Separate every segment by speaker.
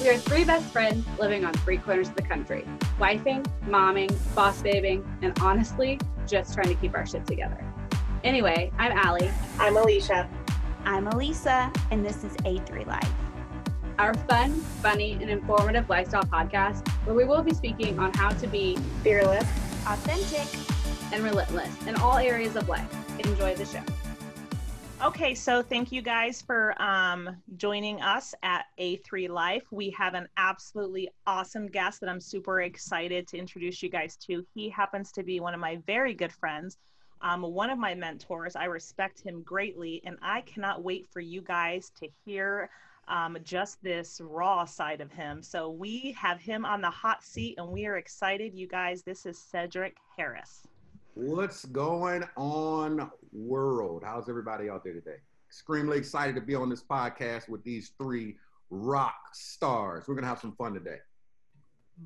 Speaker 1: We are three best friends living on three corners of the country, wifing, momming, boss babing, and honestly, just trying to keep our shit together. Anyway, I'm Allie.
Speaker 2: I'm Alicia.
Speaker 3: I'm Elisa, and this is A3 Life.
Speaker 1: Our fun, funny, and informative lifestyle podcast where we will be speaking on how to be
Speaker 2: fearless,
Speaker 3: authentic,
Speaker 1: and relentless in all areas of life. Enjoy the show.
Speaker 4: Okay, so thank you guys for um, joining us at A3 Life. We have an absolutely awesome guest that I'm super excited to introduce you guys to. He happens to be one of my very good friends, um, one of my mentors. I respect him greatly, and I cannot wait for you guys to hear um, just this raw side of him. So we have him on the hot seat, and we are excited. You guys, this is Cedric Harris.
Speaker 5: What's going on, world? How's everybody out there today? Extremely excited to be on this podcast with these three rock stars. We're gonna have some fun today.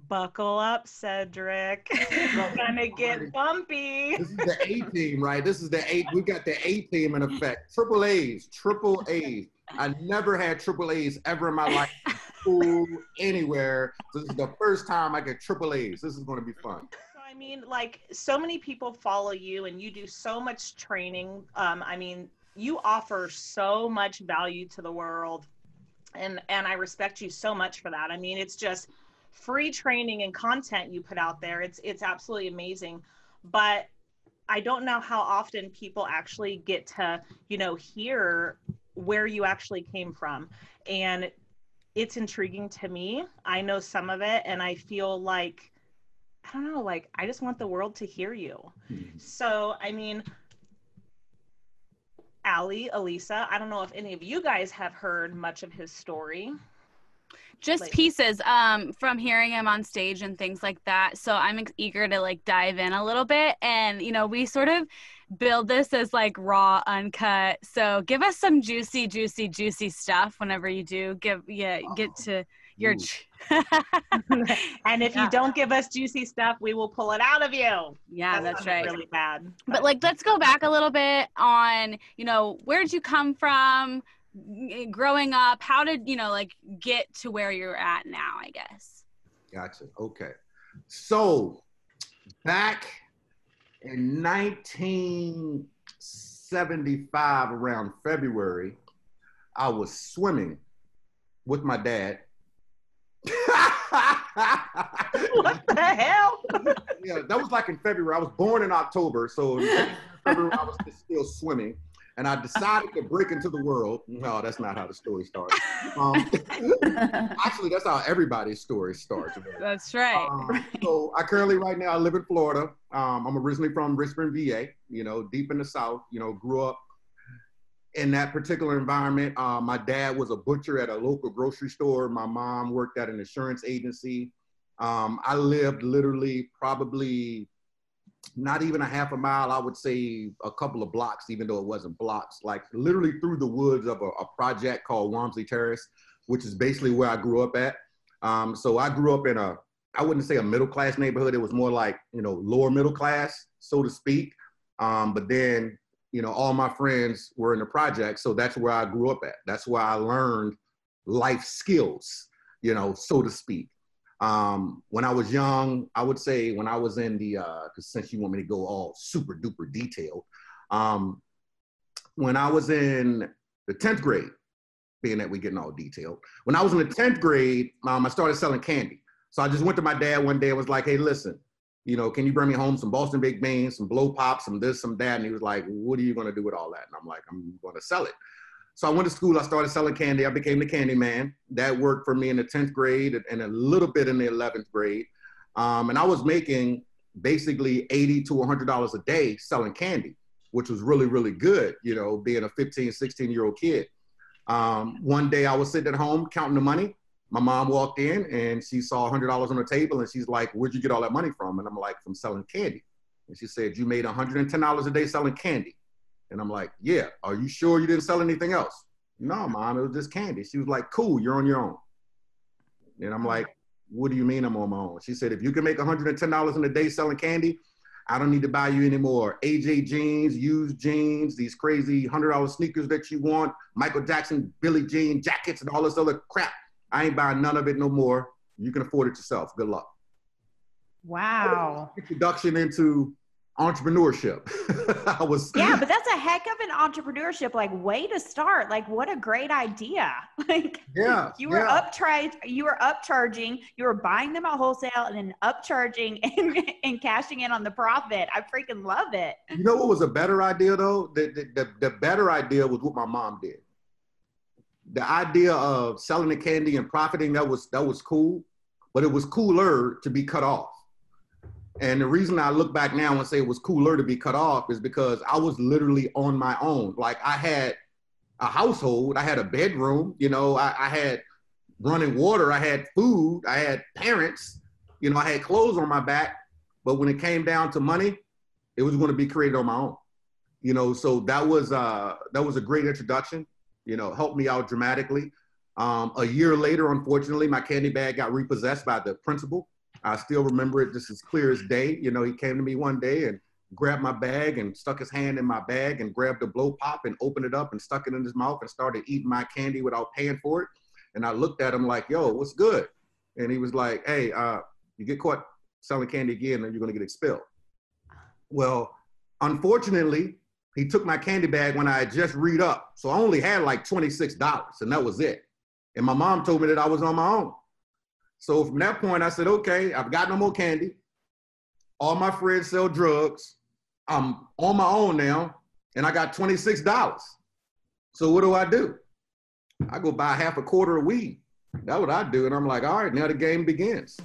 Speaker 4: Buckle up, Cedric. It's gonna get bumpy.
Speaker 5: This is the A team, right? This is the A. We got the A team in effect. Triple A's, triple A's. I never had triple A's ever in my life. School, anywhere. This is the first time I get triple A's. This is going to be fun.
Speaker 4: I mean, like so many people follow you and you do so much training. Um, I mean, you offer so much value to the world and and I respect you so much for that. I mean, it's just free training and content you put out there. It's it's absolutely amazing. But I don't know how often people actually get to, you know, hear where you actually came from. And it's intriguing to me. I know some of it and I feel like I don't know, like I just want the world to hear you. Mm-hmm. So, I mean, Allie, Elisa, I don't know if any of you guys have heard much of his story.
Speaker 3: Just like, pieces um, from hearing him on stage and things like that. So I'm ex- eager to like dive in a little bit. And, you know, we sort of build this as like raw, uncut. So give us some juicy, juicy, juicy stuff whenever you do give, yeah, get to you're
Speaker 4: and if yeah. you don't give us juicy stuff, we will pull it out of you.
Speaker 3: Yeah, that's, that's right.
Speaker 4: Really bad.
Speaker 3: But. but like, let's go back a little bit on, you know, where did you come from, growing up? How did you know, like, get to where you're at now? I guess.
Speaker 5: Gotcha. Okay. So back in 1975, around February, I was swimming with my dad
Speaker 4: what the hell?
Speaker 5: yeah, that was like in February. I was born in October, so in February I was still swimming, and I decided to break into the world. No, that's not how the story starts. Um, actually, that's how everybody's story starts.
Speaker 3: That's right.
Speaker 5: Um, so I currently, right now, I live in Florida. Um, I'm originally from Richmond, VA. You know, deep in the South. You know, grew up in that particular environment. Uh, my dad was a butcher at a local grocery store. My mom worked at an insurance agency. Um, I lived literally probably not even a half a mile, I would say a couple of blocks, even though it wasn't blocks, like literally through the woods of a, a project called Walmsley Terrace, which is basically where I grew up at. Um, so I grew up in a, I wouldn't say a middle class neighborhood. It was more like, you know, lower middle class, so to speak. Um, but then you know, all my friends were in the project. So that's where I grew up at. That's where I learned life skills, you know, so to speak. Um, when I was young, I would say when I was in the, uh, since you want me to go all super duper detailed, um, when I was in the 10th grade, being that we're getting all detailed, when I was in the 10th grade, um, I started selling candy. So I just went to my dad one day and was like, hey, listen, you know, can you bring me home some Boston baked beans, some blow pops, some this, some that? And he was like, what are you going to do with all that? And I'm like, I'm going to sell it. So I went to school. I started selling candy. I became the candy man. That worked for me in the 10th grade and a little bit in the 11th grade. Um, and I was making basically 80 to $100 a day selling candy, which was really, really good, you know, being a 15, 16 year old kid. Um, one day I was sitting at home counting the money my mom walked in and she saw $100 on the table and she's like, Where'd you get all that money from? And I'm like, From selling candy. And she said, You made $110 a day selling candy. And I'm like, Yeah, are you sure you didn't sell anything else? No, mom, it was just candy. She was like, Cool, you're on your own. And I'm like, What do you mean I'm on my own? She said, If you can make $110 in a day selling candy, I don't need to buy you any more AJ jeans, used jeans, these crazy $100 sneakers that you want, Michael Jackson, Billie Jean jackets, and all this other crap I ain't buying none of it no more. You can afford it yourself. Good luck.
Speaker 2: Wow.
Speaker 5: Introduction into entrepreneurship. I was
Speaker 2: Yeah, but that's a heck of an entrepreneurship like way to start. Like what a great idea. Like
Speaker 5: yeah,
Speaker 2: you were
Speaker 5: yeah.
Speaker 2: upcharge you were upcharging, you were buying them at wholesale and then upcharging and, and cashing in on the profit. I freaking love it.
Speaker 5: You know what was a better idea though? The, the, the, the better idea was what my mom did. The idea of selling the candy and profiting, that was that was cool, but it was cooler to be cut off. And the reason I look back now and say it was cooler to be cut off is because I was literally on my own. Like I had a household, I had a bedroom, you know, I, I had running water, I had food, I had parents, you know, I had clothes on my back. But when it came down to money, it was going to be created on my own. You know, so that was uh that was a great introduction. You know, helped me out dramatically. Um, a year later, unfortunately, my candy bag got repossessed by the principal. I still remember it just as clear as day. You know, he came to me one day and grabbed my bag and stuck his hand in my bag and grabbed a blow pop and opened it up and stuck it in his mouth and started eating my candy without paying for it. And I looked at him like, yo, what's good? And he was like, hey, uh, you get caught selling candy again and you're gonna get expelled. Well, unfortunately, he took my candy bag when I had just read up. So I only had like $26 and that was it. And my mom told me that I was on my own. So from that point, I said, okay, I've got no more candy. All my friends sell drugs. I'm on my own now, and I got $26. So what do I do? I go buy half a quarter of weed. That's what I do. And I'm like, all right, now the game begins.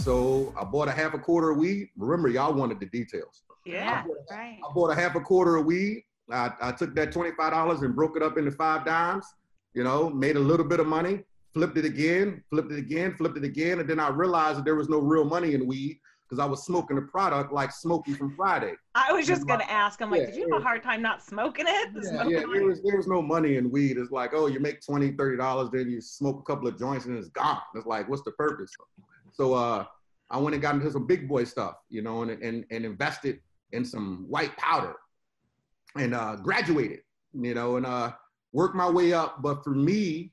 Speaker 5: So I bought a half a quarter of weed. Remember, y'all wanted the details.
Speaker 2: Yeah,
Speaker 5: I bought,
Speaker 2: right.
Speaker 5: I bought a half a quarter of weed. I, I took that $25 and broke it up into five dimes, you know, made a little bit of money, flipped it again, flipped it again, flipped it again. And then I realized that there was no real money in weed because I was smoking the product like Smokey from Friday.
Speaker 4: I was just gonna ask. I'm like,
Speaker 5: Yeah,
Speaker 4: did you have a hard time not smoking it?
Speaker 5: Yeah,
Speaker 4: smoking
Speaker 5: yeah, there was, there was no money in weed. It's like, oh, you make 20 $30, then you smoke a couple of joints and it's gone. It's like, what's the purpose? So uh, I went and got into some big boy stuff, you know, and, and, and invested in some white powder and uh, graduated, you know, and uh, worked my way up. But for me,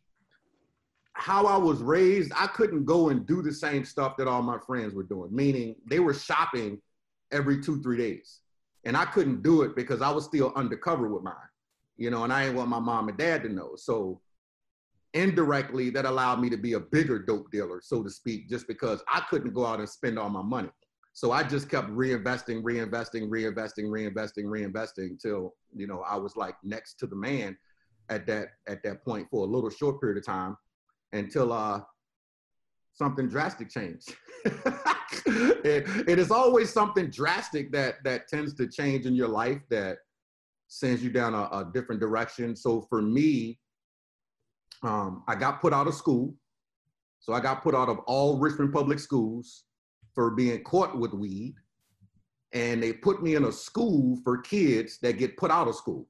Speaker 5: how I was raised, I couldn't go and do the same stuff that all my friends were doing, meaning they were shopping every two, three days. And I couldn't do it because I was still undercover with mine, you know, and I didn't want my mom and dad to know. So indirectly, that allowed me to be a bigger dope dealer, so to speak, just because I couldn't go out and spend all my money. So I just kept reinvesting, reinvesting, reinvesting, reinvesting, reinvesting till, you know, I was like next to the man at that at that point for a little short period of time until uh something drastic changed. it, it is always something drastic that that tends to change in your life that sends you down a, a different direction. So for me, um, I got put out of school. So I got put out of all Richmond public schools for being caught with weed. And they put me in a school for kids that get put out of school.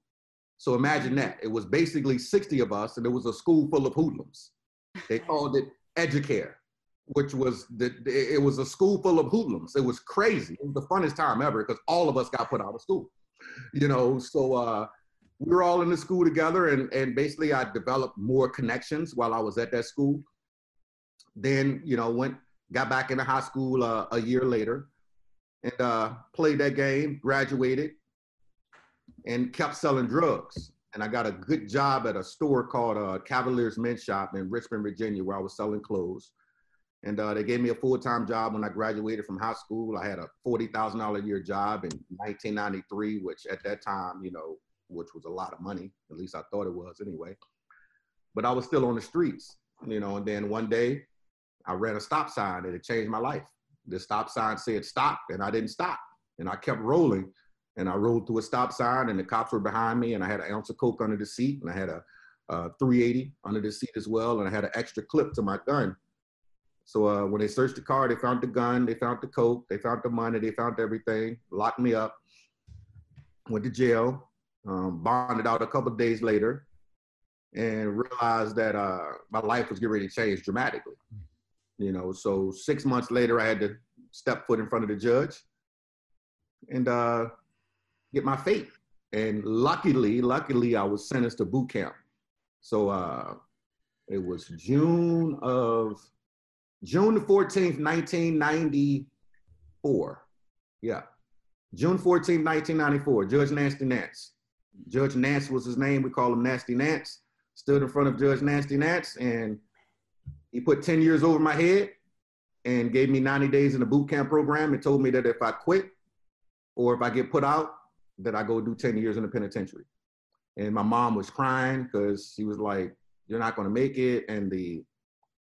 Speaker 5: So imagine that. It was basically 60 of us, and it was a school full of hoodlums. They called it Educare, which was the it was a school full of hoodlums. It was crazy. It was the funnest time ever because all of us got put out of school. You know, so uh, we were all in the school together, and and basically I developed more connections while I was at that school. Then you know went got back into high school uh, a year later, and uh, played that game, graduated, and kept selling drugs. And I got a good job at a store called uh, Cavaliers Men's Shop in Richmond, Virginia, where I was selling clothes. And uh, they gave me a full-time job when I graduated from high school. I had a forty thousand dollar a year job in 1993, which at that time, you know, which was a lot of money. At least I thought it was anyway. But I was still on the streets, you know. And then one day, I ran a stop sign and it changed my life. The stop sign said stop, and I didn't stop, and I kept rolling. And I rolled through a stop sign, and the cops were behind me, and I had an ounce of coke under the seat, and I had a, a 380 under the seat as well, and I had an extra clip to my gun. So uh, when they searched the car, they found the gun, they found the coke, they found the money, they found everything, locked me up, went to jail, um, bonded out a couple days later, and realized that uh, my life was getting ready to change dramatically. You know, so six months later, I had to step foot in front of the judge and uh, get my fate. And luckily, luckily, I was sentenced to boot camp. So uh, it was June of June the 14th, 1994. Yeah. June 14th, 1994. Judge Nasty Nance. Judge Nance was his name. We call him Nasty Nance. Stood in front of Judge Nasty Nance and he put 10 years over my head and gave me 90 days in the boot camp program and told me that if I quit or if I get put out, that I go do 10 years in the penitentiary. And my mom was crying because she was like, you're not going to make it. And the,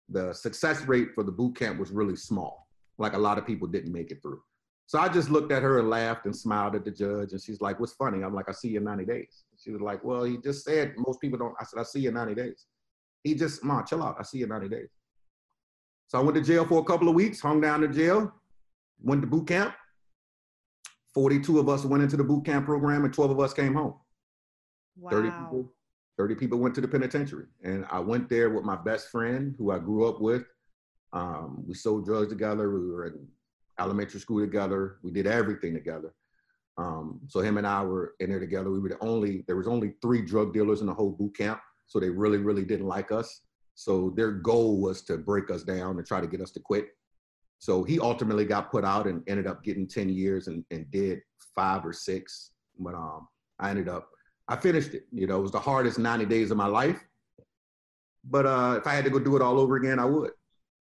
Speaker 5: the success rate for the boot camp was really small. Like a lot of people didn't make it through. So I just looked at her and laughed and smiled at the judge. And she's like, what's funny? I'm like, I see you in 90 days. She was like, well, he just said most people don't. I said, I see you in 90 days. He just, mom, chill out. I see you in 90 days. So I went to jail for a couple of weeks, hung down in jail, went to boot camp. 42 of us went into the boot camp program and 12 of us came home. Wow. 30 people, 30 people went to the penitentiary. And I went there with my best friend who I grew up with. Um, we sold drugs together. We were in elementary school together. We did everything together. Um, so him and I were in there together. We were the only, there was only three drug dealers in the whole boot camp. So they really, really didn't like us. So their goal was to break us down and try to get us to quit. So he ultimately got put out and ended up getting 10 years and, and did five or six. But um, I ended up, I finished it. You know, it was the hardest 90 days of my life. But uh, if I had to go do it all over again, I would.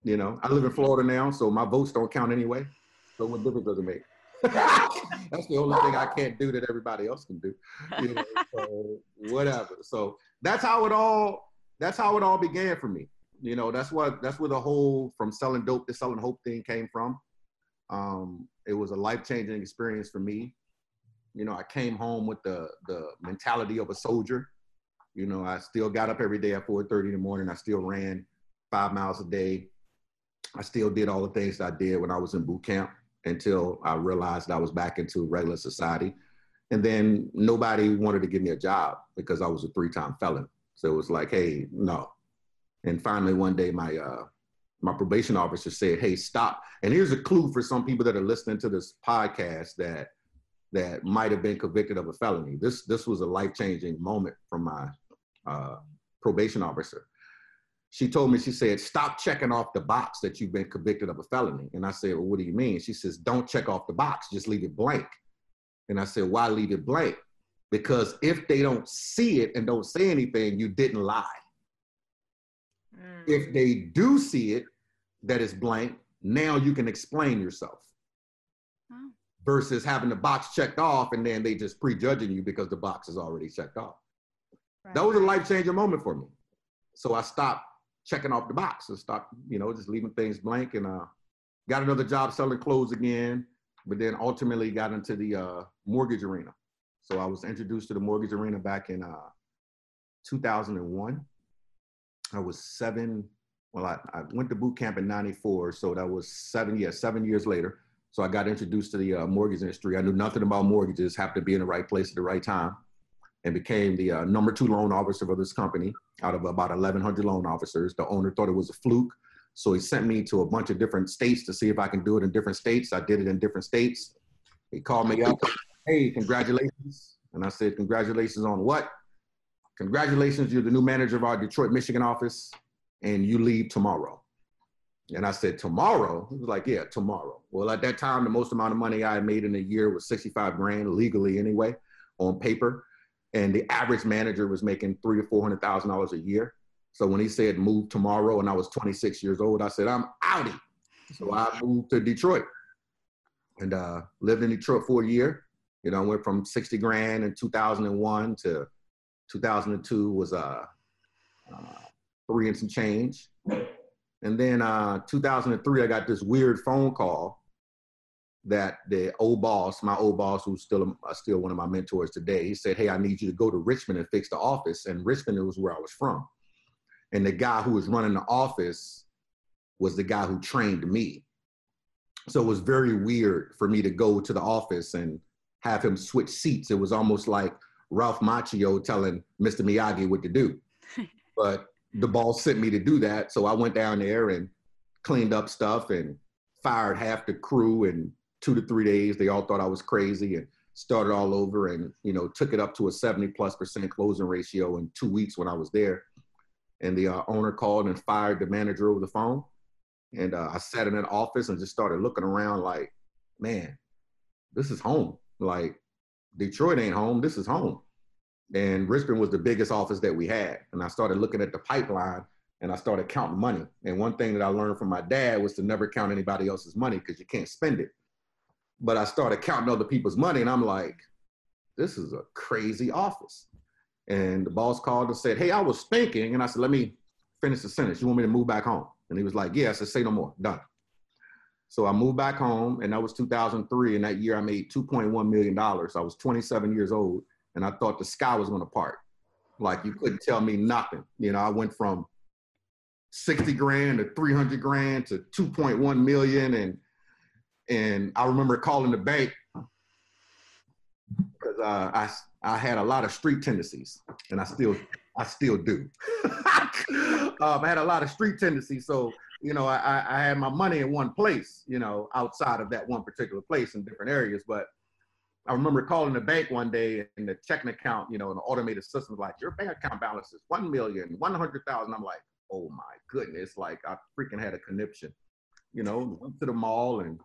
Speaker 5: You know, I live in Florida now, so my votes don't count anyway. So what difference does it make? That's the only thing I can't do that everybody else can do. You know, so whatever. So that's how it all that's how it all began for me. You know, that's what that's where the whole from selling dope to selling hope thing came from. Um, it was a life changing experience for me. You know, I came home with the the mentality of a soldier. You know, I still got up every day at 4:30 in the morning. I still ran five miles a day. I still did all the things that I did when I was in boot camp until I realized I was back into regular society. And then nobody wanted to give me a job because I was a three-time felon. So it was like, hey, no. And finally, one day, my uh, my probation officer said, "Hey, stop." And here's a clue for some people that are listening to this podcast that that might have been convicted of a felony. This this was a life changing moment from my uh, probation officer. She told me, she said, "Stop checking off the box that you've been convicted of a felony." And I said, "Well, what do you mean?" She says, "Don't check off the box. Just leave it blank." And I said, "Why leave it blank?" Because if they don't see it and don't say anything, you didn't lie. Mm. If they do see it, that is blank, now you can explain yourself. Oh. Versus having the box checked off and then they just prejudging you because the box is already checked off. Right. That was a life changing moment for me. So I stopped checking off the box and stopped, you know, just leaving things blank and uh, got another job selling clothes again, but then ultimately got into the uh, mortgage arena. So I was introduced to the mortgage arena back in uh, 2001. I was seven. Well, I, I went to boot camp in 94. So that was seven, yeah, seven years later. So I got introduced to the uh, mortgage industry. I knew nothing about mortgages, happened to be in the right place at the right time, and became the uh, number two loan officer for this company out of about 1,100 loan officers. The owner thought it was a fluke. So he sent me to a bunch of different states to see if I can do it in different states. I did it in different states. He called me up hey, congratulations. And I said, congratulations on what? Congratulations, you're the new manager of our Detroit, Michigan office, and you leave tomorrow. And I said, tomorrow? He was like, yeah, tomorrow. Well, at that time, the most amount of money I made in a year was 65 grand legally anyway, on paper. And the average manager was making three to four hundred thousand dollars a year. So when he said move tomorrow and I was 26 years old, I said, I'm outie. So I moved to Detroit and uh, lived in Detroit for a year. You know, I went from 60 grand in 2001 to 2002 was uh, uh, three and some change. And then uh, 2003, I got this weird phone call that the old boss, my old boss, who's still uh, still one of my mentors today, he said, "Hey, I need you to go to Richmond and fix the office." And Richmond was where I was from. And the guy who was running the office was the guy who trained me. So it was very weird for me to go to the office and have him switch seats. It was almost like Ralph Macchio telling Mr. Miyagi what to do. but the boss sent me to do that. So I went down there and cleaned up stuff and fired half the crew in two to three days. They all thought I was crazy. And started all over and you know took it up to a 70 plus percent closing ratio in two weeks when I was there. And the uh, owner called and fired the manager over the phone. And uh, I sat in an office and just started looking around like, man, this is home. Like Detroit ain't home. This is home. And Richmond was the biggest office that we had. And I started looking at the pipeline and I started counting money. And one thing that I learned from my dad was to never count anybody else's money because you can't spend it. But I started counting other people's money and I'm like, this is a crazy office. And the boss called and said, Hey, I was thinking. And I said, Let me finish the sentence. You want me to move back home? And he was like, Yeah. I said, Say no more. Done. So I moved back home, and that was 2003. And that year I made $2.1 million. I was 27 years old, and I thought the sky was going to part. Like you couldn't tell me nothing. You know, I went from 60 grand to 300 grand to 2.1 million. And, and I remember calling the bank because uh, I, I had a lot of street tendencies and I still, I still do. um, I had a lot of street tendencies. So, you know, I, I had my money in one place, you know, outside of that one particular place in different areas. But I remember calling the bank one day and the checking account, you know, an automated system like, your bank account balance is 1 million, 100,000. I'm like, oh my goodness, like I freaking had a conniption. You know, went to the mall and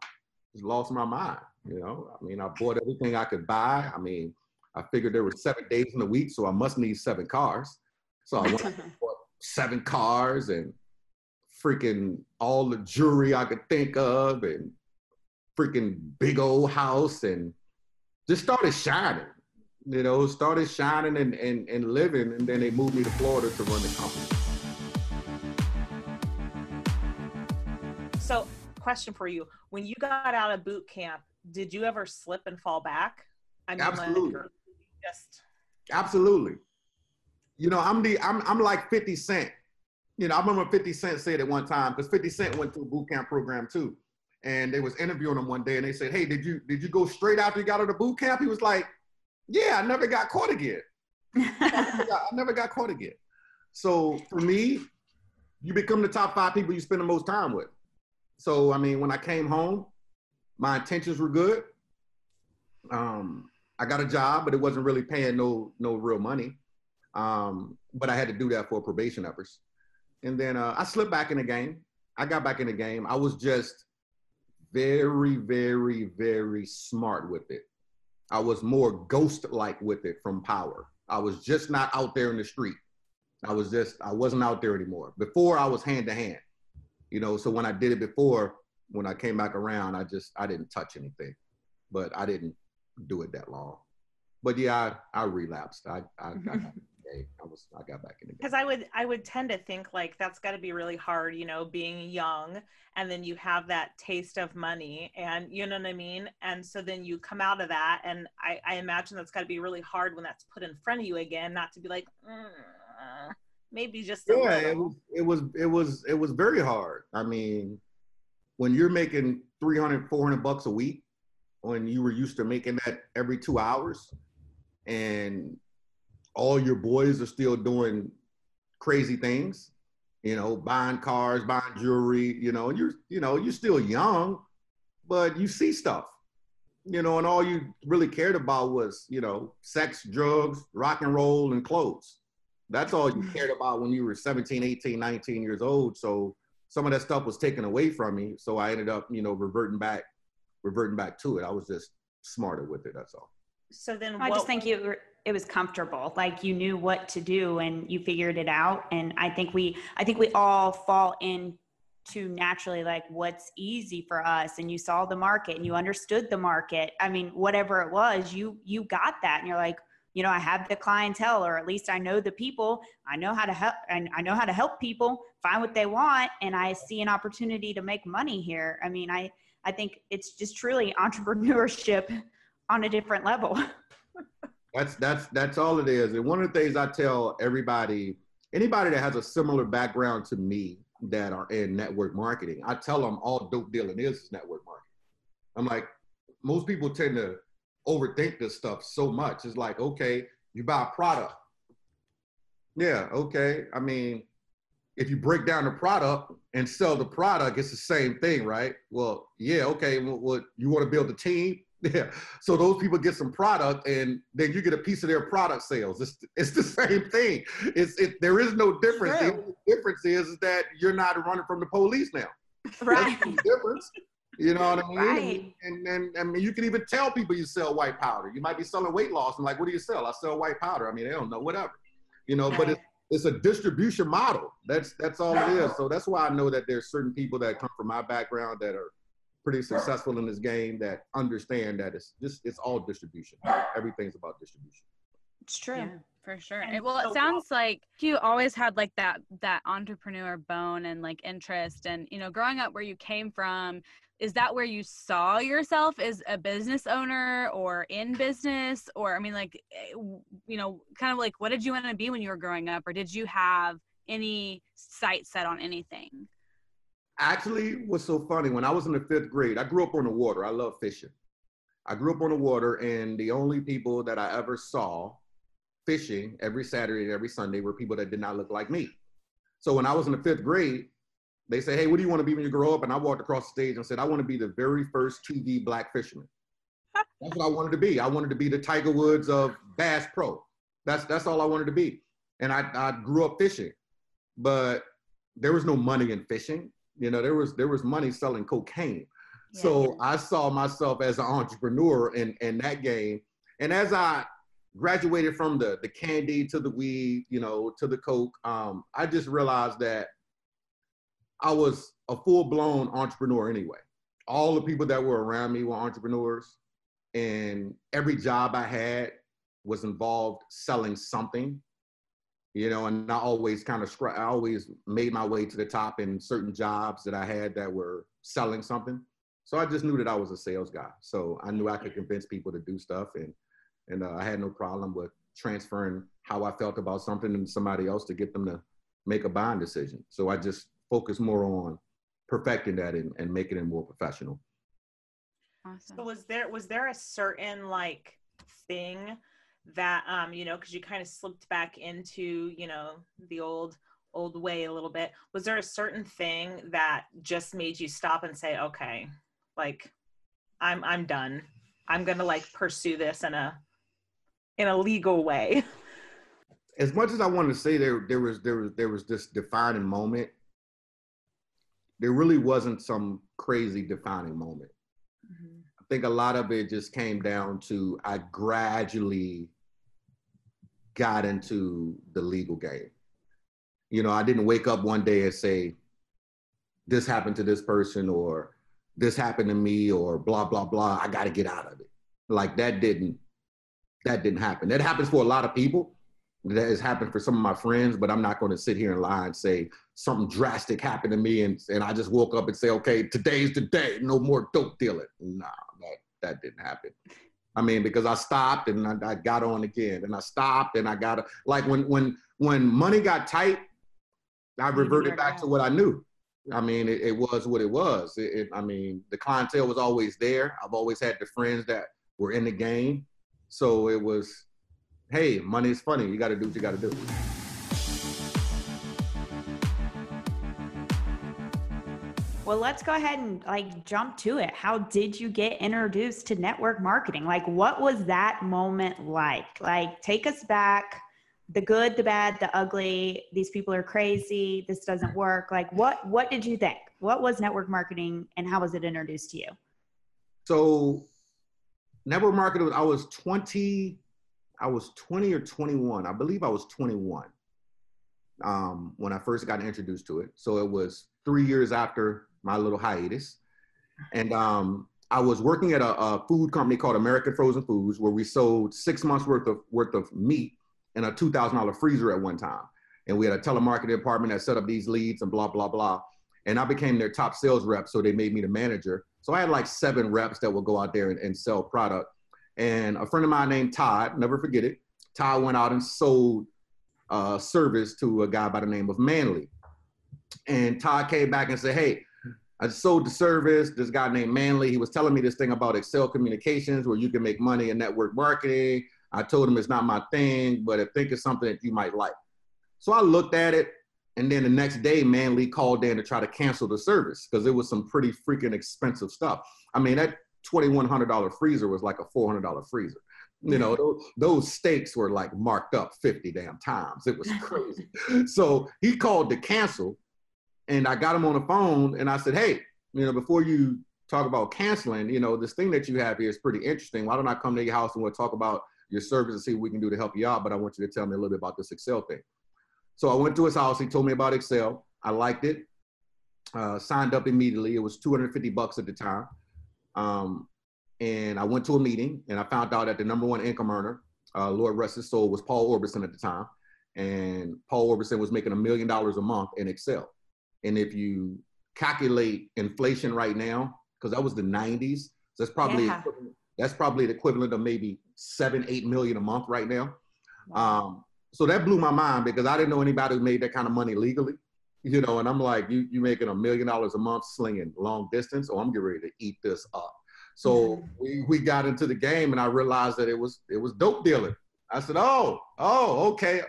Speaker 5: just lost my mind. You know, I mean, I bought everything I could buy. I mean, I figured there were seven days in the week, so I must need seven cars. So I went bought seven cars and freaking all the jewelry I could think of and freaking big old house and just started shining. You know, started shining and, and, and living, and then they moved me to Florida to run the company.
Speaker 4: Question for you: When you got out of boot camp, did you ever slip and fall back?
Speaker 5: I mean, absolutely. Like, just absolutely. You know, I'm the I'm I'm like 50 Cent. You know, I remember 50 Cent said at one time because 50 Cent went to a boot camp program too, and they was interviewing him one day, and they said, "Hey, did you did you go straight after you got out of boot camp?" He was like, "Yeah, I never got caught again. I, never got, I never got caught again." So for me, you become the top five people you spend the most time with. So I mean, when I came home, my intentions were good. Um, I got a job, but it wasn't really paying no no real money. Um, but I had to do that for probation efforts. And then uh, I slipped back in the game. I got back in the game. I was just very, very, very smart with it. I was more ghost-like with it from power. I was just not out there in the street. I was just I wasn't out there anymore. Before I was hand to hand you know so when i did it before when i came back around i just i didn't touch anything but i didn't do it that long but yeah i, I relapsed i i, I I was I got back in the game.
Speaker 4: Because I would I would tend to think like that's got to be really hard, you know, being young and then you have that taste of money and you know what I mean? And so then you come out of that and I, I imagine that's got to be really hard when that's put in front of you again, not to be like, mm, maybe just
Speaker 5: yeah it was, it was it was it was very hard. I mean when you're making 300 400 bucks a week when you were used to making that every two hours and all your boys are still doing crazy things you know buying cars buying jewelry you know and you're you know you're still young but you see stuff you know and all you really cared about was you know sex drugs rock and roll and clothes that's all you cared about when you were 17, 18, 19 years old. So some of that stuff was taken away from me. So I ended up, you know, reverting back, reverting back to it. I was just smarter with it. That's all.
Speaker 2: So then I just think you were, it was comfortable. Like you knew what to do and you figured it out. And I think we, I think we all fall in to naturally like what's easy for us and you saw the market and you understood the market i mean whatever it was you you got that and you're like you know, I have the clientele, or at least I know the people. I know how to help, and I know how to help people find what they want, and I see an opportunity to make money here. I mean, I I think it's just truly entrepreneurship on a different level.
Speaker 5: that's that's that's all it is. And one of the things I tell everybody, anybody that has a similar background to me that are in network marketing, I tell them all dope dealing is is network marketing. I'm like, most people tend to overthink this stuff so much. It's like, okay, you buy a product. Yeah, okay. I mean, if you break down the product and sell the product, it's the same thing, right? Well, yeah, okay. Well, what you want to build a team? Yeah. So those people get some product, and then you get a piece of their product sales. It's it's the same thing. It's it. There is no difference. The only difference is, is that you're not running from the police now.
Speaker 2: Right.
Speaker 5: That's the difference. You know what I mean?
Speaker 2: Right.
Speaker 5: And, and, and I mean, you can even tell people you sell white powder. You might be selling weight loss, and like, what do you sell? I sell white powder. I mean, they don't know, whatever. You know, but it's it's a distribution model. That's that's all it is. So that's why I know that there's certain people that come from my background that are pretty successful in this game that understand that it's just it's all distribution. Everything's about distribution.
Speaker 2: It's true.
Speaker 3: Yeah, for sure. It- well, it sounds like you always had like that that entrepreneur bone and like interest, and you know, growing up where you came from, is that where you saw yourself as a business owner or in business, or I mean, like, eh, you know, kind of like what did you want to be when you were growing up, or did you have any sight set on anything?
Speaker 5: Actually, what's so funny, when I was in the fifth grade, I grew up on the water. I love fishing. I grew up on the water, and the only people that I ever saw fishing every Saturday and every Sunday were people that did not look like me. So when I was in the fifth grade, they say, Hey, what do you want to be when you grow up? And I walked across the stage and said, I want to be the very first TV black fisherman. That's what I wanted to be. I wanted to be the Tiger Woods of Bass Pro. That's that's all I wanted to be. And I, I grew up fishing, but there was no money in fishing. You know, there was there was money selling cocaine. So I saw myself as an entrepreneur in, in that game. And as I graduated from the, the candy to the weed, you know, to the coke, um, I just realized that I was a full blown entrepreneur anyway. All the people that were around me were entrepreneurs, and every job I had was involved selling something. You know, and I always kind of I always made my way to the top in certain jobs that I had that were selling something. So I just knew that I was a sales guy. So I knew I could convince people to do stuff, and and uh, I had no problem with transferring how I felt about something to somebody else to get them to make a buying decision. So I just focused more on perfecting that and, and making it more professional.
Speaker 3: Awesome.
Speaker 4: So was there was there a certain like thing that um you know because you kind of slipped back into you know the old old way a little bit was there a certain thing that just made you stop and say okay like i'm i'm done i'm gonna like pursue this in a in a legal way
Speaker 5: As much as I wanted to say there there was there was there was this defining moment, there really wasn't some crazy defining moment. Mm-hmm. I think a lot of it just came down to I gradually got into the legal game. You know, I didn't wake up one day and say, this happened to this person or this happened to me or blah, blah, blah. I got to get out of it. Like that didn't, that didn't happen. That happens for a lot of people. That has happened for some of my friends, but I'm not going to sit here and lie and say something drastic happened to me and, and I just woke up and say, okay, today's the day, no more dope dealing. Nah, that, that didn't happen. I mean, because I stopped and I, I got on again, and I stopped and I got like when when when money got tight, I reverted back to what I knew. I mean, it, it was what it was. It, it, I mean, the clientele was always there. I've always had the friends that were in the game, so it was, hey, money is funny. You got to do what you got to do.
Speaker 2: Well, let's go ahead and like jump to it. How did you get introduced to network marketing? Like, what was that moment like? Like, take us back the good, the bad, the ugly. These people are crazy. This doesn't work. Like, what what did you think? What was network marketing, and how was it introduced to you?
Speaker 5: So, network marketing. I was twenty. I was twenty or twenty-one. I believe I was twenty-one um, when I first got introduced to it. So it was three years after my little hiatus, and um, I was working at a, a food company called American Frozen Foods, where we sold six months worth of worth of meat in a two thousand dollar freezer at one time. And we had a telemarketing department that set up these leads and blah blah blah. And I became their top sales rep, so they made me the manager. So I had like seven reps that would go out there and, and sell product. And a friend of mine named Todd, never forget it, Todd went out and sold uh, service to a guy by the name of Manley. And Todd came back and said, Hey, I sold the service. This guy named Manley, he was telling me this thing about Excel communications where you can make money in network marketing. I told him it's not my thing, but I think it's something that you might like. So I looked at it. And then the next day, Manley called in to try to cancel the service because it was some pretty freaking expensive stuff. I mean, that $2,100 freezer was like a $400 freezer. You know, those, those steaks were like marked up 50 damn times. It was crazy. so he called to cancel and I got him on the phone and I said, hey, you know, before you talk about canceling, you know, this thing that you have here is pretty interesting. Why don't I come to your house and we'll talk about your service and see what we can do to help you out? But I want you to tell me a little bit about this Excel thing. So I went to his house. He told me about Excel. I liked it. Uh, signed up immediately. It was 250 bucks at the time. Um, and I went to a meeting and I found out that the number one income earner, uh, Lord rest his soul, was Paul Orberson at the time. And Paul Orberson was making a million dollars a month in Excel. And if you calculate inflation right now, because that was the 90s. So that's probably yeah. that's probably the equivalent of maybe seven, eight million a month right now. Um, so that blew my mind because I didn't know anybody who made that kind of money legally. You know, and I'm like, you you making a million dollars a month slinging long distance? Oh, I'm getting ready to eat this up. So we, we got into the game and I realized that it was it was dope dealing. I said, oh, oh, okay.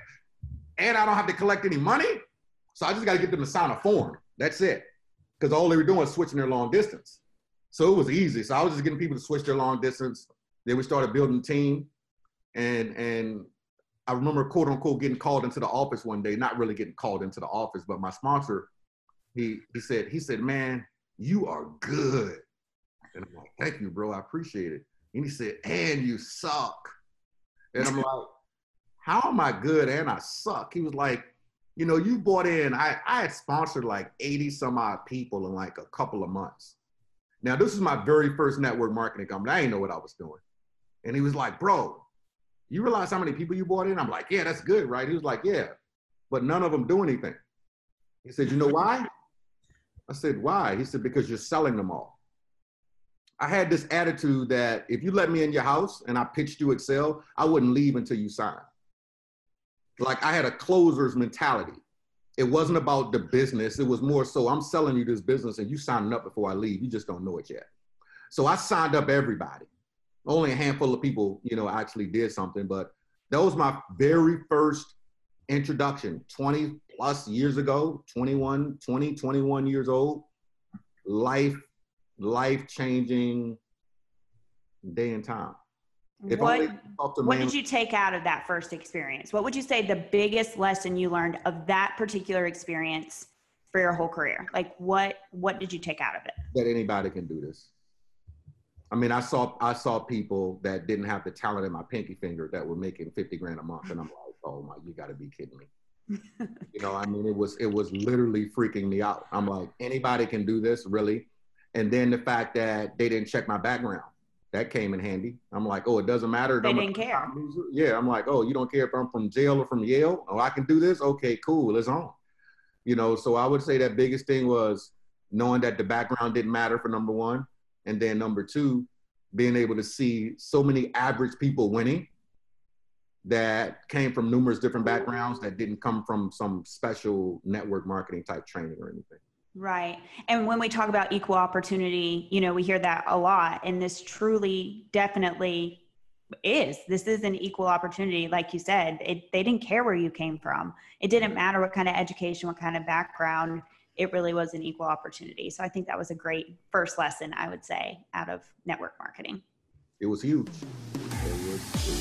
Speaker 5: And I don't have to collect any money. So I just got to get them to sign a form. That's it. Because all they were doing was switching their long distance. So it was easy. So I was just getting people to switch their long distance. Then we started building a team. And and I remember quote unquote getting called into the office one day, not really getting called into the office, but my sponsor, he he said, he said, man, you are good. And I'm like, thank you, bro. I appreciate it. And he said, and you suck. And I'm like, how am I good and I suck? He was like, you know, you bought in, I, I had sponsored like 80 some odd people in like a couple of months. Now, this is my very first network marketing company. I didn't know what I was doing. And he was like, bro, you realize how many people you bought in? I'm like, yeah, that's good, right? He was like, yeah, but none of them do anything. He said, you know why? I said, why? He said, because you're selling them all. I had this attitude that if you let me in your house and I pitched you Excel, I wouldn't leave until you signed. Like I had a closer's mentality it wasn't about the business. It was more so I'm selling you this business and you signing up before I leave. You just don't know it yet. So I signed up everybody. Only a handful of people, you know, actually did something, but that was my very first introduction 20 plus years ago, 21, 20, 21 years old. Life, life changing day and time.
Speaker 2: If what, what did you take out of that first experience? What would you say the biggest lesson you learned of that particular experience for your whole career? Like what what did you take out of it?
Speaker 5: That anybody can do this. I mean, I saw I saw people that didn't have the talent in my pinky finger that were making 50 grand a month. And I'm like, oh my, you gotta be kidding me. you know, I mean, it was it was literally freaking me out. I'm like, anybody can do this, really? And then the fact that they didn't check my background that came in handy. I'm like, oh, it doesn't matter.
Speaker 2: They didn't care.
Speaker 5: Yeah, I'm like, oh, you don't care if I'm from jail or from Yale? Oh, I can do this. Okay, cool. It's on. You know, so I would say that biggest thing was knowing that the background didn't matter for number one, and then number two, being able to see so many average people winning that came from numerous different backgrounds that didn't come from some special network marketing type training or anything.
Speaker 2: Right. And when we talk about equal opportunity, you know, we hear that a lot. And this truly, definitely is. This is an equal opportunity. Like you said, it, they didn't care where you came from. It didn't matter what kind of education, what kind of background. It really was an equal opportunity. So I think that was a great first lesson, I would say, out of network marketing.
Speaker 5: It was huge. It was,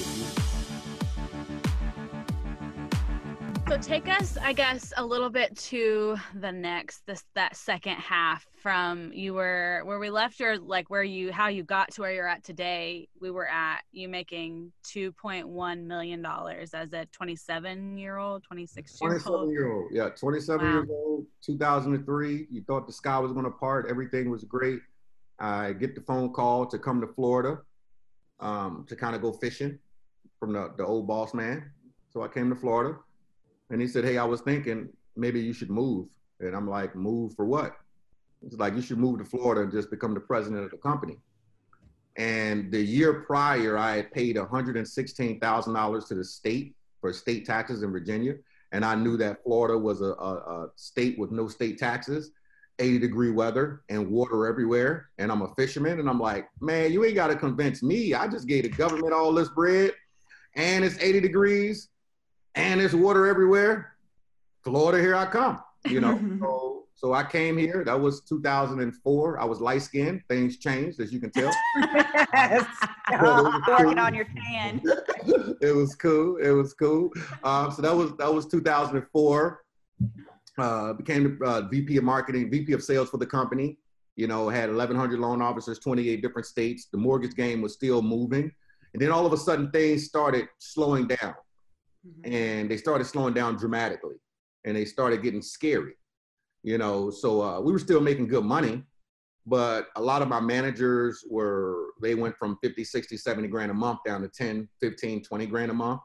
Speaker 3: So take us, I guess, a little bit to the next, this that second half from you were where we left your like where you how you got to where you're at today. We were at you making two point one million dollars as a 27 year old, 26 year old. 27
Speaker 5: year old, yeah, 27 wow. years old, 2003. You thought the sky was going to part, everything was great. I get the phone call to come to Florida um, to kind of go fishing from the, the old boss man. So I came to Florida and he said, Hey, I was thinking maybe you should move. And I'm like, Move for what? It's like, You should move to Florida and just become the president of the company. And the year prior, I had paid $116,000 to the state for state taxes in Virginia. And I knew that Florida was a, a, a state with no state taxes. 80 degree weather and water everywhere. And I'm a fisherman. And I'm like, man, you ain't got to convince me. I just gave the government all this bread and it's 80 degrees and there's water everywhere. Florida, here I come. You know, so So I came here. That was 2004. I was light skinned. Things changed, as you can tell.
Speaker 2: yes. oh, working on your tan.
Speaker 5: it was cool. It was cool. Um, so that was that was 2004. Uh, became uh, VP of marketing, VP of sales for the company. You know, had 1,100 loan officers, 28 different states. The mortgage game was still moving, and then all of a sudden things started slowing down, mm-hmm. and they started slowing down dramatically, and they started getting scary you know? So uh, we were still making good money but a lot of my managers were they went from 50 60 70 grand a month down to 10 15 20 grand a month.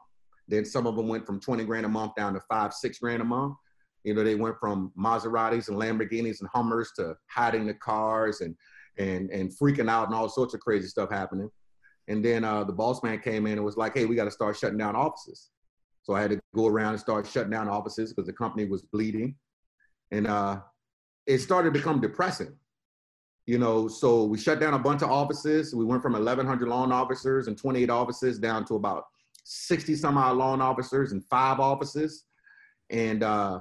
Speaker 5: Then some of them went from 20 grand a month down to 5 6 grand a month. You know they went from maseratis and lamborghinis and hummers to hiding the cars and and and freaking out and all sorts of crazy stuff happening. And then uh, the boss man came in and was like hey we got to start shutting down offices so i had to go around and start shutting down offices because the company was bleeding and uh, it started to become depressing. You know, so we shut down a bunch of offices. We went from 1,100 loan officers and 28 offices down to about 60 some odd loan officers and five offices. And uh,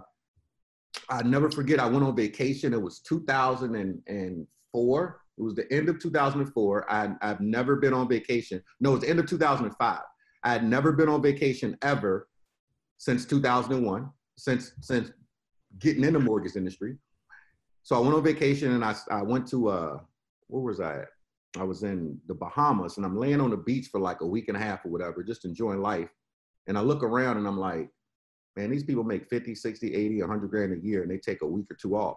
Speaker 5: I never forget, I went on vacation. It was 2004. It was the end of 2004. I, I've never been on vacation. No, it was the end of 2005. I had never been on vacation ever since 2001, since since getting in the mortgage industry. So I went on vacation and I, I went to, uh, where was I at? I was in the Bahamas and I'm laying on the beach for like a week and a half or whatever, just enjoying life. And I look around and I'm like, man, these people make 50, 60, 80, 100 grand a year and they take a week or two off.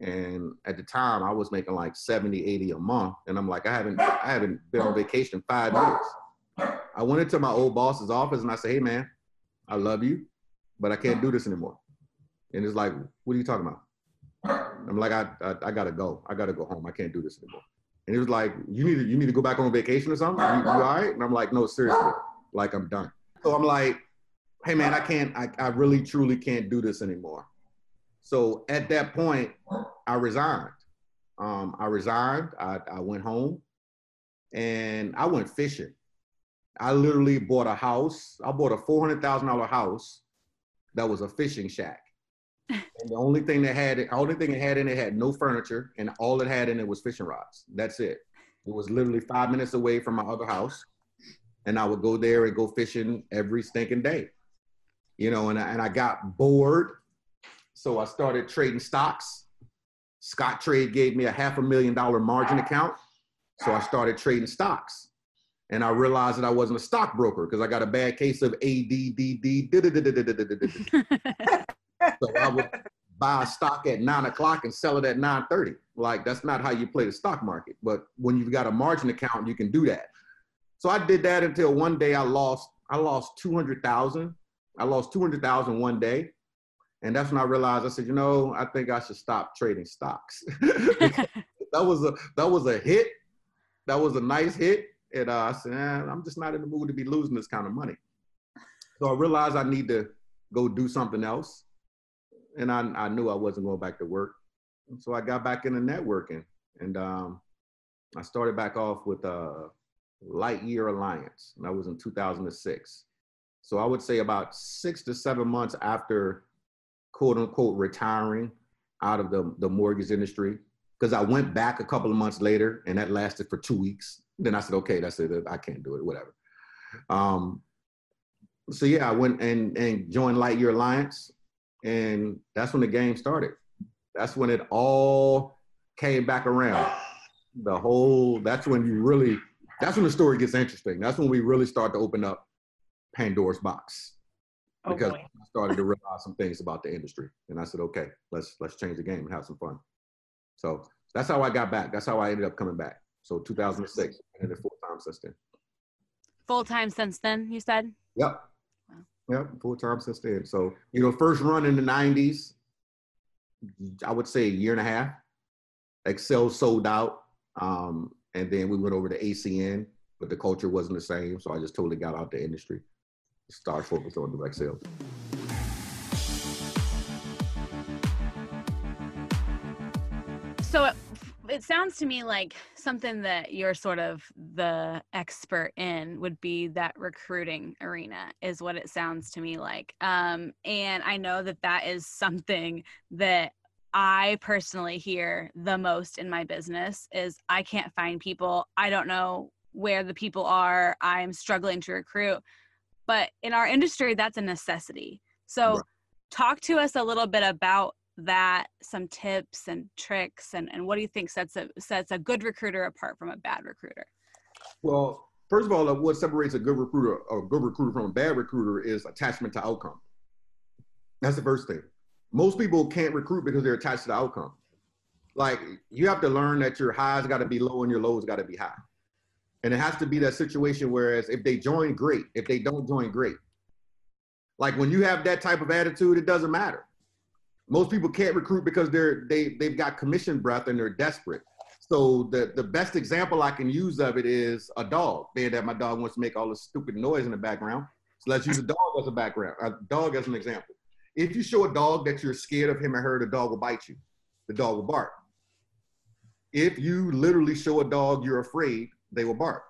Speaker 5: And at the time I was making like 70, 80 a month. And I'm like, I haven't, I haven't been on vacation in five years. I went into my old boss's office and I said, hey man, I love you, but I can't do this anymore. And it's like, what are you talking about? I'm like, I, I, I gotta go. I gotta go home. I can't do this anymore. And he was like, you need to, you need to go back on vacation or something. You, you all right? And I'm like, no, seriously, like I'm done. So I'm like, hey man, I can't, I, I really truly can't do this anymore. So at that point, I resigned. Um, I resigned. I, I went home and I went fishing. I literally bought a house. I bought a four hundred thousand dollar house that was a fishing shack. And the only thing that had it, only thing it had in it had no furniture, and all it had in it was fishing rods. That's it. It was literally five minutes away from my other house, and I would go there and go fishing every stinking day. You know, and I, and I got bored, so I started trading stocks. Scottrade gave me a half a million dollar margin account, so I started trading stocks. And I realized that I wasn't a stockbroker because I got a bad case of ADDD. So I would buy a stock at nine o'clock and sell it at 9:30. Like that's not how you play the stock market. But when you've got a margin account, you can do that. So I did that until one day I lost I lost 200,000. I lost 200,000 one day. And that's when I realized I said, you know, I think I should stop trading stocks. that was a that was a hit. That was a nice hit. And uh, I said, eh, I'm just not in the mood to be losing this kind of money. So I realized I need to go do something else and I, I knew I wasn't going back to work. And so I got back into networking and um, I started back off with uh, Lightyear Alliance. And that was in 2006. So I would say about six to seven months after quote unquote retiring out of the, the mortgage industry, because I went back a couple of months later and that lasted for two weeks. Then I said, okay, that's it. I can't do it, whatever. Um, so yeah, I went and, and joined Lightyear Alliance and that's when the game started. That's when it all came back around. The whole, that's when you really, that's when the story gets interesting. That's when we really start to open up Pandora's box. Oh, because boy. I started to realize some things about the industry. And I said, okay, let's let's change the game and have some fun. So that's how I got back. That's how I ended up coming back. So 2006, and then full time since then.
Speaker 3: Full time since then, you said?
Speaker 5: Yep. Yep, full time since then. So, you know, first run in the 90s, I would say a year and a half. Excel sold out. Um, and then we went over to ACN, but the culture wasn't the same. So I just totally got out the industry, started focus on direct sales.
Speaker 3: So it sounds to me like something that you're sort of the expert in would be that recruiting arena is what it sounds to me like um, and i know that that is something that I personally hear the most in my business is I can't find people. I don't know where the people are. I'm struggling to recruit. But in our industry, that's a necessity. So, right. talk to us a little bit about that, some tips and tricks, and, and what do you think sets a, sets a good recruiter apart from a bad recruiter?
Speaker 5: Well, first of all, uh, what separates a good recruiter, a good recruiter from a bad recruiter is attachment to outcome. That's the first thing. Most people can't recruit because they're attached to the outcome. Like you have to learn that your highs got to be low and your lows got to be high. And it has to be that situation whereas if they join, great. If they don't join, great. Like when you have that type of attitude, it doesn't matter. Most people can't recruit because they're they they've got commission breath and they're desperate. So the the best example I can use of it is a dog. Being that my dog wants to make all this stupid noise in the background, so let's use a dog as a background, a dog as an example. If you show a dog that you're scared of him or her, the dog will bite you. The dog will bark. If you literally show a dog you're afraid, they will bark.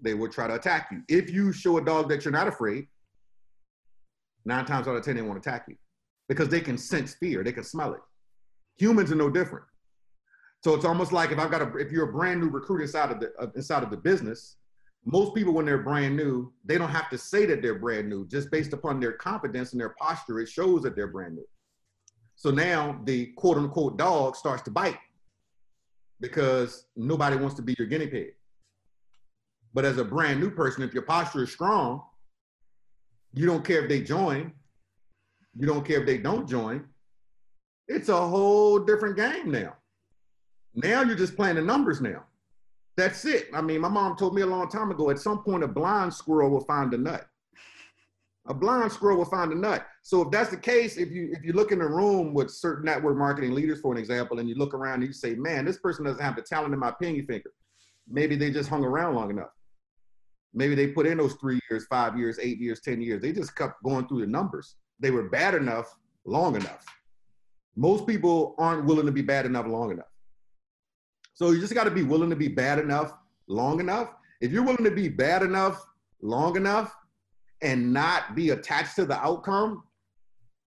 Speaker 5: They will try to attack you. If you show a dog that you're not afraid, nine times out of 10, they won't attack you because they can sense fear, they can smell it. Humans are no different. So it's almost like if I've got a, if you're a brand new recruit inside of the, uh, inside of the business, most people when they're brand new they don't have to say that they're brand new just based upon their confidence and their posture it shows that they're brand new so now the quote unquote dog starts to bite because nobody wants to be your guinea pig but as a brand new person if your posture is strong you don't care if they join you don't care if they don't join it's a whole different game now now you're just playing the numbers now that's it. I mean, my mom told me a long time ago, at some point, a blind squirrel will find a nut. A blind squirrel will find a nut. So if that's the case, if you if you look in a room with certain network marketing leaders, for an example, and you look around and you say, man, this person doesn't have the talent in my pinky finger. Maybe they just hung around long enough. Maybe they put in those three years, five years, eight years, 10 years. They just kept going through the numbers. They were bad enough long enough. Most people aren't willing to be bad enough long enough. So you just got to be willing to be bad enough long enough. If you're willing to be bad enough long enough and not be attached to the outcome,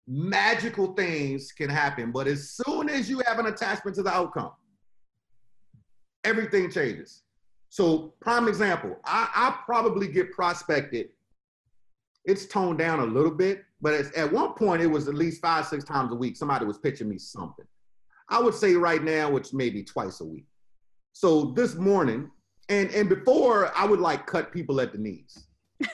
Speaker 5: magical things can happen. But as soon as you have an attachment to the outcome, everything changes. So, prime example, I, I probably get prospected. It's toned down a little bit, but at one point it was at least five, six times a week. Somebody was pitching me something. I would say right now it's maybe twice a week. So this morning, and and before I would like cut people at the knees,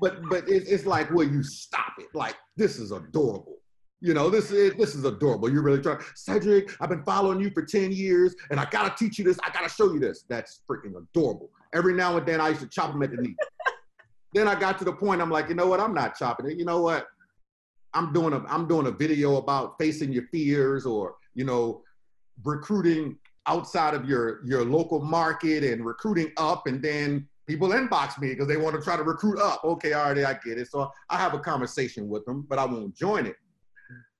Speaker 5: but but it, it's like, well, you stop it. Like this is adorable. You know, this is this is adorable. You're really trying, Cedric. I've been following you for ten years, and I gotta teach you this. I gotta show you this. That's freaking adorable. Every now and then, I used to chop them at the knee. Then I got to the point. I'm like, you know what? I'm not chopping it. You know what? I'm doing a I'm doing a video about facing your fears, or you know, recruiting outside of your your local market and recruiting up and then people inbox me because they want to try to recruit up okay already i get it so i have a conversation with them but i won't join it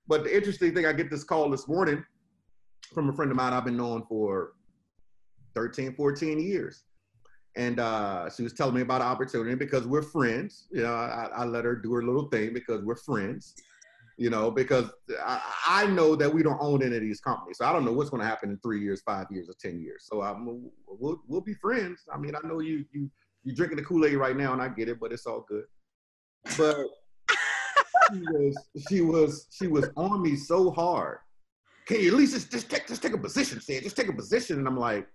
Speaker 5: but the interesting thing i get this call this morning from a friend of mine i've been known for 13 14 years and uh, she was telling me about opportunity because we're friends you know I, I let her do her little thing because we're friends you know, because I, I, know that we don't own any of these companies. So I don't know what's going to happen in three years, five years, or 10 years. So I'm, we'll, we'll be friends. I mean, I know you, you, you're drinking the Kool-Aid right now and I get it, but it's all good. But she was, she was, she was on me so hard. Can you at least just, just take, just take a position, say Just take a position. And I'm like,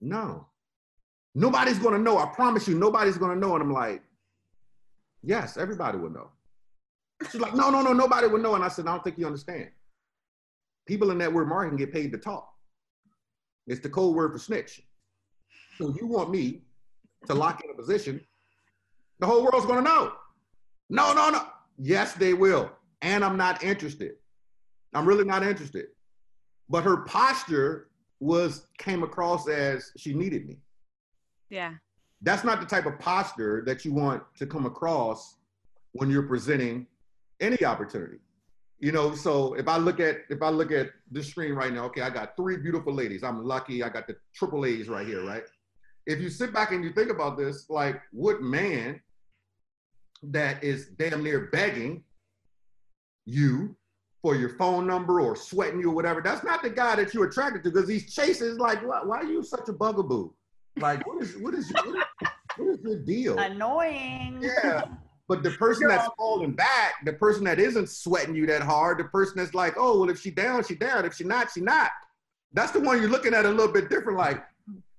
Speaker 5: no, nobody's to know. I promise you, nobody's to know. And I'm like, yes, everybody will know. She's like, no, no, no, nobody will know. And I said, I don't think you understand. People in network marketing get paid to talk. It's the code word for snitch. So you want me to lock in a position, the whole world's gonna know. No, no, no. Yes, they will. And I'm not interested. I'm really not interested. But her posture was came across as she needed me.
Speaker 3: Yeah.
Speaker 5: That's not the type of posture that you want to come across when you're presenting any opportunity. You know, so if I look at if I look at this screen right now, okay, I got three beautiful ladies. I'm lucky. I got the triple A's right here, right? If you sit back and you think about this, like what man that is damn near begging you for your phone number or sweating you or whatever, that's not the guy that you're attracted to because he's chasing. Like, why, why are you such a bugaboo? Like, what is what is what is, what is your deal?
Speaker 2: Annoying.
Speaker 5: Yeah. But the person that's falling back, the person that isn't sweating you that hard, the person that's like, oh, well, if she down, she down. If she not, she not. That's the one you're looking at a little bit different. Like,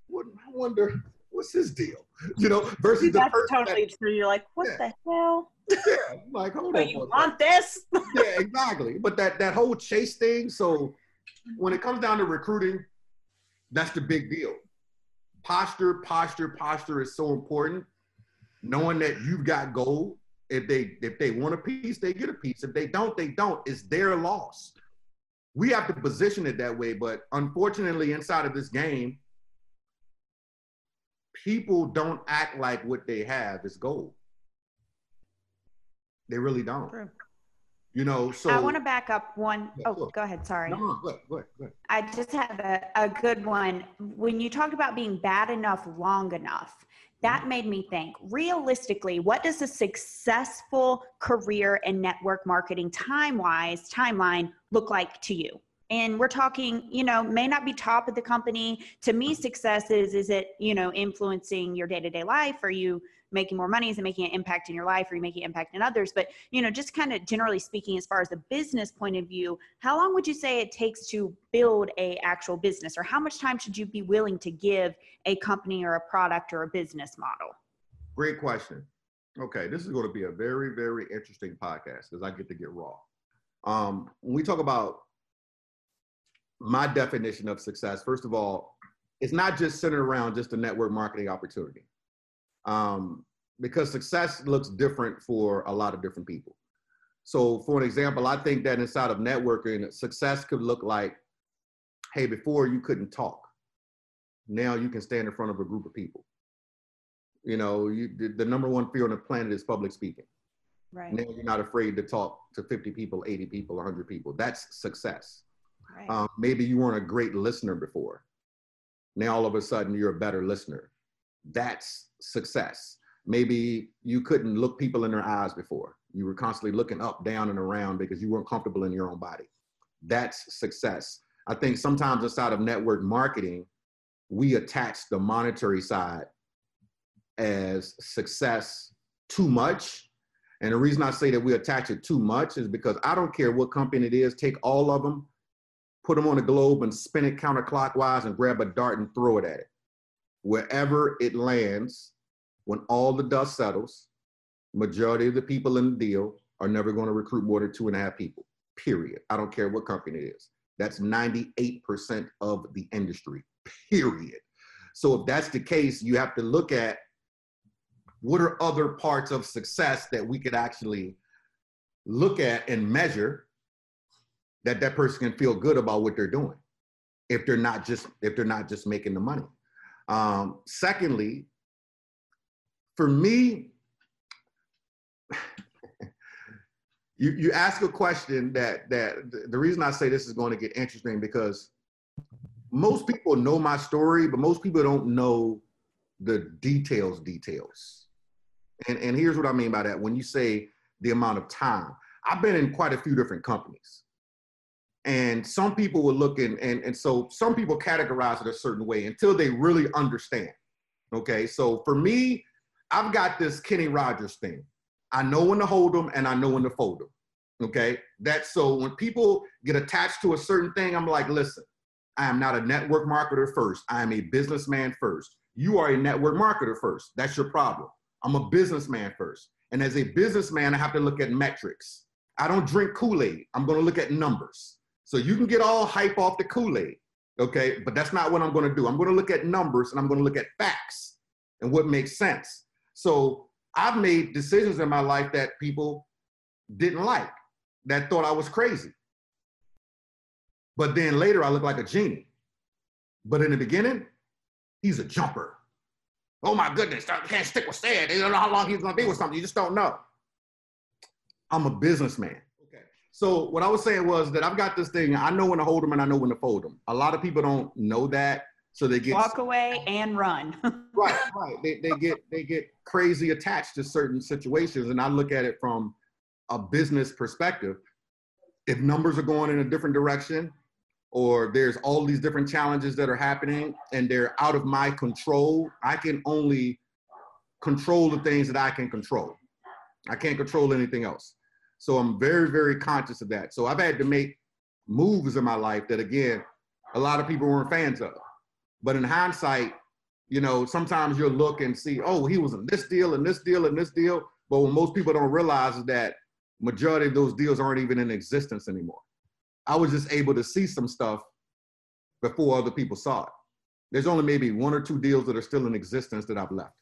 Speaker 5: what, I wonder, what's his deal? You know, versus the
Speaker 4: That's
Speaker 5: person
Speaker 4: totally
Speaker 5: that,
Speaker 4: true. You're like, what
Speaker 5: Yeah.
Speaker 4: the hell?
Speaker 5: yeah, like, hold
Speaker 4: Do
Speaker 5: on.
Speaker 4: you want this?
Speaker 5: yeah, exactly. But that that whole chase thing. So when it comes down to recruiting, that's the big deal. Posture, posture, posture is so important. Knowing that you've got gold. If they if they want a piece, they get a piece. If they don't, they don't. It's their loss. We have to position it that way. But unfortunately, inside of this game, people don't act like what they have is gold. They really don't.
Speaker 2: True.
Speaker 5: You know, so
Speaker 2: I want to back up one
Speaker 5: Yeah,
Speaker 2: oh
Speaker 5: sure.
Speaker 2: go ahead. Sorry.
Speaker 5: No, no, go ahead, go ahead, go ahead.
Speaker 2: I just had a, a good one. When you talked about being bad enough long enough, that mm-hmm. made me think realistically, what does a successful career in network marketing time wise timeline look like to you? And we're talking, you know, may not be top of the company. To me, mm-hmm. success is, is it, you know, influencing your day to day life? Are you making more money? Is it making an impact in your life? Are you making an impact in others? But, you know, just kind of generally speaking, as far as the business point of view, how long would you say it takes to build a actual business or how much time should you be willing to give a company or a product or a business model
Speaker 5: Great question. Okay, this is going to be a very, very interesting podcast because I get to get raw. Um, when we talk about my definition of success, first of all, it's not just centered around just a network marketing opportunity. Um, because success looks different for a lot of different people. So, for an example, I think that inside of networking, success could look like hey, before you couldn't talk, now you can stand in front of a group of people. You know, you, the, the number one fear on the planet is public speaking.
Speaker 2: right
Speaker 5: Now you're not afraid to talk to 50 people, 80 people, 100 people. That's success.
Speaker 2: right
Speaker 5: Um, maybe you weren't a great listener before. Now all of a sudden you're a better listener. That's success. Maybe you couldn't look people in their eyes before. You were constantly looking up, down, and around because you weren't comfortable in your own body. That's success. I think sometimes inside of network marketing, we attach the monetary side as success too much. And the reason I say that we attach it too much is because I don't care what company it is, take all of them, put them on a globe and spin it counterclockwise and grab a dart and throw it at it. Wherever it lands, when all the dust settles, majority of the people in the deal are never going to recruit more than two and a half people, period. I don't care what company it is. That's 98% of the industry, period. So if that's the case, you have to look at what are other parts of success that we could actually look at and measure that that person can feel good about what they're doing if they're not just if they're not just making the money um, secondly for me you you ask a question that that the reason i say this is going to get interesting because most people know my story but most people don't know the details details and, and here's what I mean by that. When you say the amount of time, I've been in quite a few different companies. And some people will look in, and, and so some people categorize it a certain way until they really understand. Okay. So for me, I've got this Kenny Rogers thing. I know when to hold them and I know when to fold them. Okay. That's so when people get attached to a certain thing, I'm like, listen, I am not a network marketer first. I am a businessman first. You are a network marketer first. That's your problem. I'm a businessman first. And as a businessman, I have to look at metrics. I don't drink Kool Aid. I'm going to look at numbers. So you can get all hype off the Kool Aid, okay? But that's not what I'm to do. I'm to look at numbers and I'm to look at facts and what makes sense. So I've made decisions in my life that people didn't like, that thought I was crazy. But then later I look like a genie. But in the beginning, he's a jumper. Oh my goodness, I can't stick with Stan. You don't know how long he's gonna be with something. You just don't know. I'm a businessman. So what I was saying was that I've got this thing. I know when to hold them and I know when to fold them. A lot of people don't know that, so they get
Speaker 2: walk away and run
Speaker 5: right, right. They, they get they get crazy attached to certain situations, and I look at it from a business perspective. if numbers are going in a different direction, or there's all these different challenges that are happening and they're out of my control, I can only control the things that I can control. I can't control anything else. So I'm very, very conscious of that. So I've had to make moves in my life that, again, a lot of people weren't fans of. But in hindsight, you know, sometimes you'll look and see, oh, he was in this deal and this deal and this deal. But what most people don't realize is that majority of those deals aren't even in existence anymore. I was just able to see some stuff before other people saw it. There's only maybe one or two deals that are still in existence that I've left.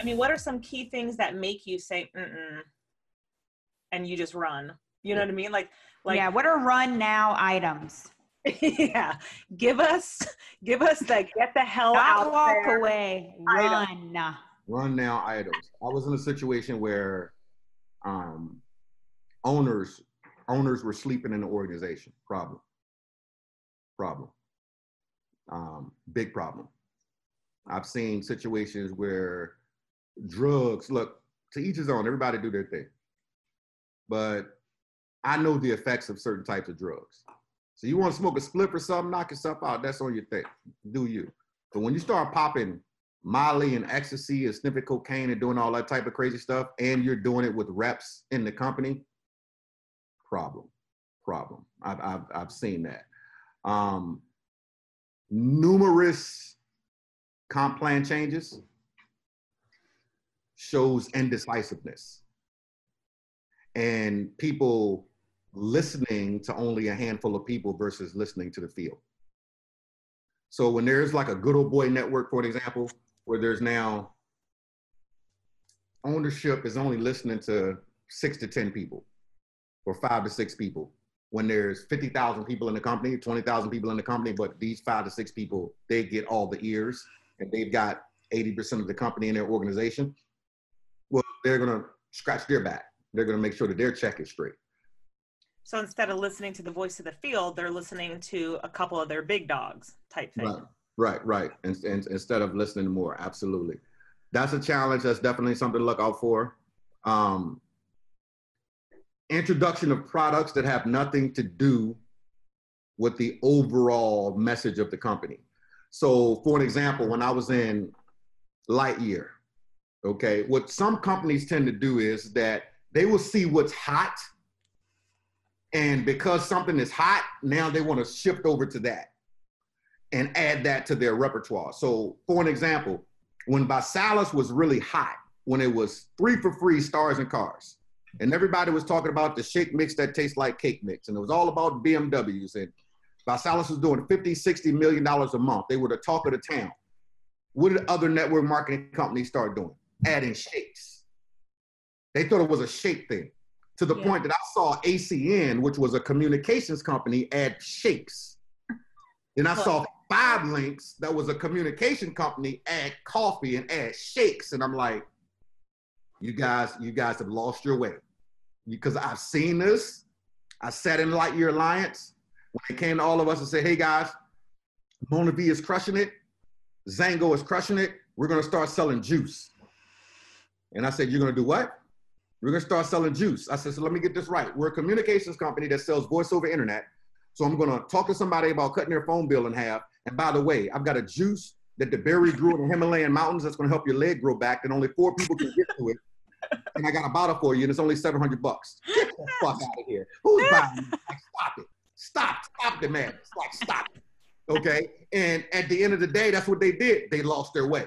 Speaker 4: I mean, what are some key things that make you say, mm and you just run? You know what I mean? Like, like
Speaker 2: yeah. What are run now items?
Speaker 4: yeah. Give us, give us the get the hell
Speaker 2: Not
Speaker 4: out
Speaker 2: walk
Speaker 4: there.
Speaker 2: away.
Speaker 4: item.
Speaker 2: Run.
Speaker 5: Run now items. I was in a situation where um, owners owners were sleeping in the organization. Problem. Problem. Um, big problem. I've seen situations where drugs look to each his own. Everybody do their thing, but I know the effects of certain types of drugs. So you want to smoke a spliff or something, knock yourself out. That's on your thing. Do you? But when you start popping Molly and ecstasy and sniffing cocaine and doing all that type of crazy stuff, and you're doing it with reps in the company, problem, problem. I've I've, I've seen that. Um, numerous comp plan changes shows indecisiveness and people listening to only a handful of people versus listening to the field. So when there's like a good old boy network, for example, where there's now ownership is only listening to six to 10 people or five to six people. When there's 50,000 people in the company, 20,000 people in the company, but these five to six people, they get all the ears and they've got 80% of the company in their organization. They're going to scratch their back. They're going to make sure that their check is straight.
Speaker 4: So instead of listening to the voice of the field, they're listening to a couple of their big dogs type thing.
Speaker 5: Right, right, right. And, and instead of listening more, absolutely. That's a challenge. That's definitely something to look out for. Um, introduction of products that have nothing to do with the overall message of the company. So, for an example, when I was in Lightyear, okay, what some companies tend to do is that they will see what's hot. And because something is hot, now they want to shift over to that and add that to their repertoire. So, for an example, when ViSalus was really hot, when it was three for free stars and cars, and everybody was talking about the shake mix that tastes like cake mix, and it was all about BMWs, and ViSalus was doing 50, 60 million dollars a month. They were the talk of the town. What did other network marketing companies start doing? Adding shakes. They thought it was a shake thing to the
Speaker 4: Yeah.
Speaker 5: point that I saw ACN, which was a communications company, add shakes. Then I saw 5LINX, that was a communication company, add coffee and add shakes. And I'm like, you guys, you guys have lost your way. Because I've seen this. I sat in Lightyear Alliance when it came to all of us and said, hey guys, MonaVie is crushing it. XanGo is crushing it. We're gonna start selling juice. And I said, You're gonna do what? We're gonna start selling juice. I said, So let me get this right. We're a communications company that sells voice over internet. So I'm gonna talk to somebody about cutting their phone bill in half. And by the way, I've got a juice that the berry grew in the Himalayan mountains that's gonna help your leg grow back, and only four people can get to it. And I got a bottle for you, and it's only 700 bucks. Get the fuck out of here. Who's buying? Like, stop it. Stop. Stop the madness. Like, stop it. Okay. And at the end of the day, that's what they did. They lost their way.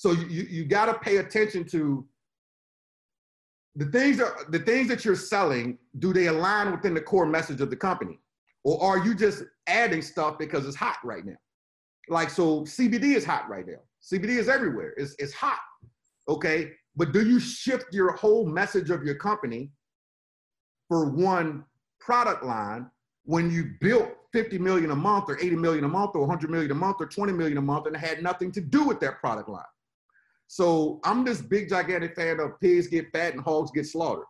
Speaker 5: So you, you, got to pay attention to the things that the things that you're selling. Do they align within the core message of the company, or are you just adding stuff because it's hot right now? Like so, CBD is hot right now. CBD is everywhere. It's it's hot. Okay, but do you shift your whole message of your company for one product line when you built 50 million a month or 80 million a month or 100 million a month or 20 million a month and had nothing to do with that product line? So I'm this big gigantic fan of pigs get fat and hogs get slaughtered.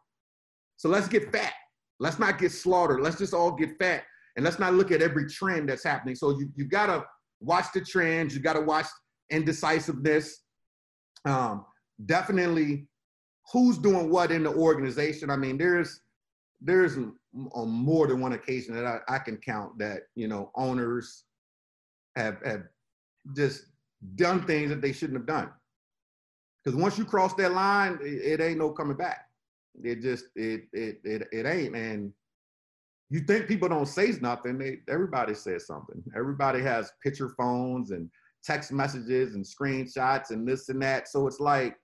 Speaker 5: So let's get fat. Let's not get slaughtered. Let's just all get fat and let's not look at every trend that's happening. So you, you gotta watch the trends. You gotta watch indecisiveness. Um, definitely who's doing what in the organization. I mean, there's there's on more than one occasion that I, I can count that you know owners have have just done things that they shouldn't have done. Because once you cross that line, it, it, ain't no coming back. It just it it it it ain't. And you think people don't say nothing? They everybody says something. Everybody has picture phones and text messages and screenshots and this and that. So it's like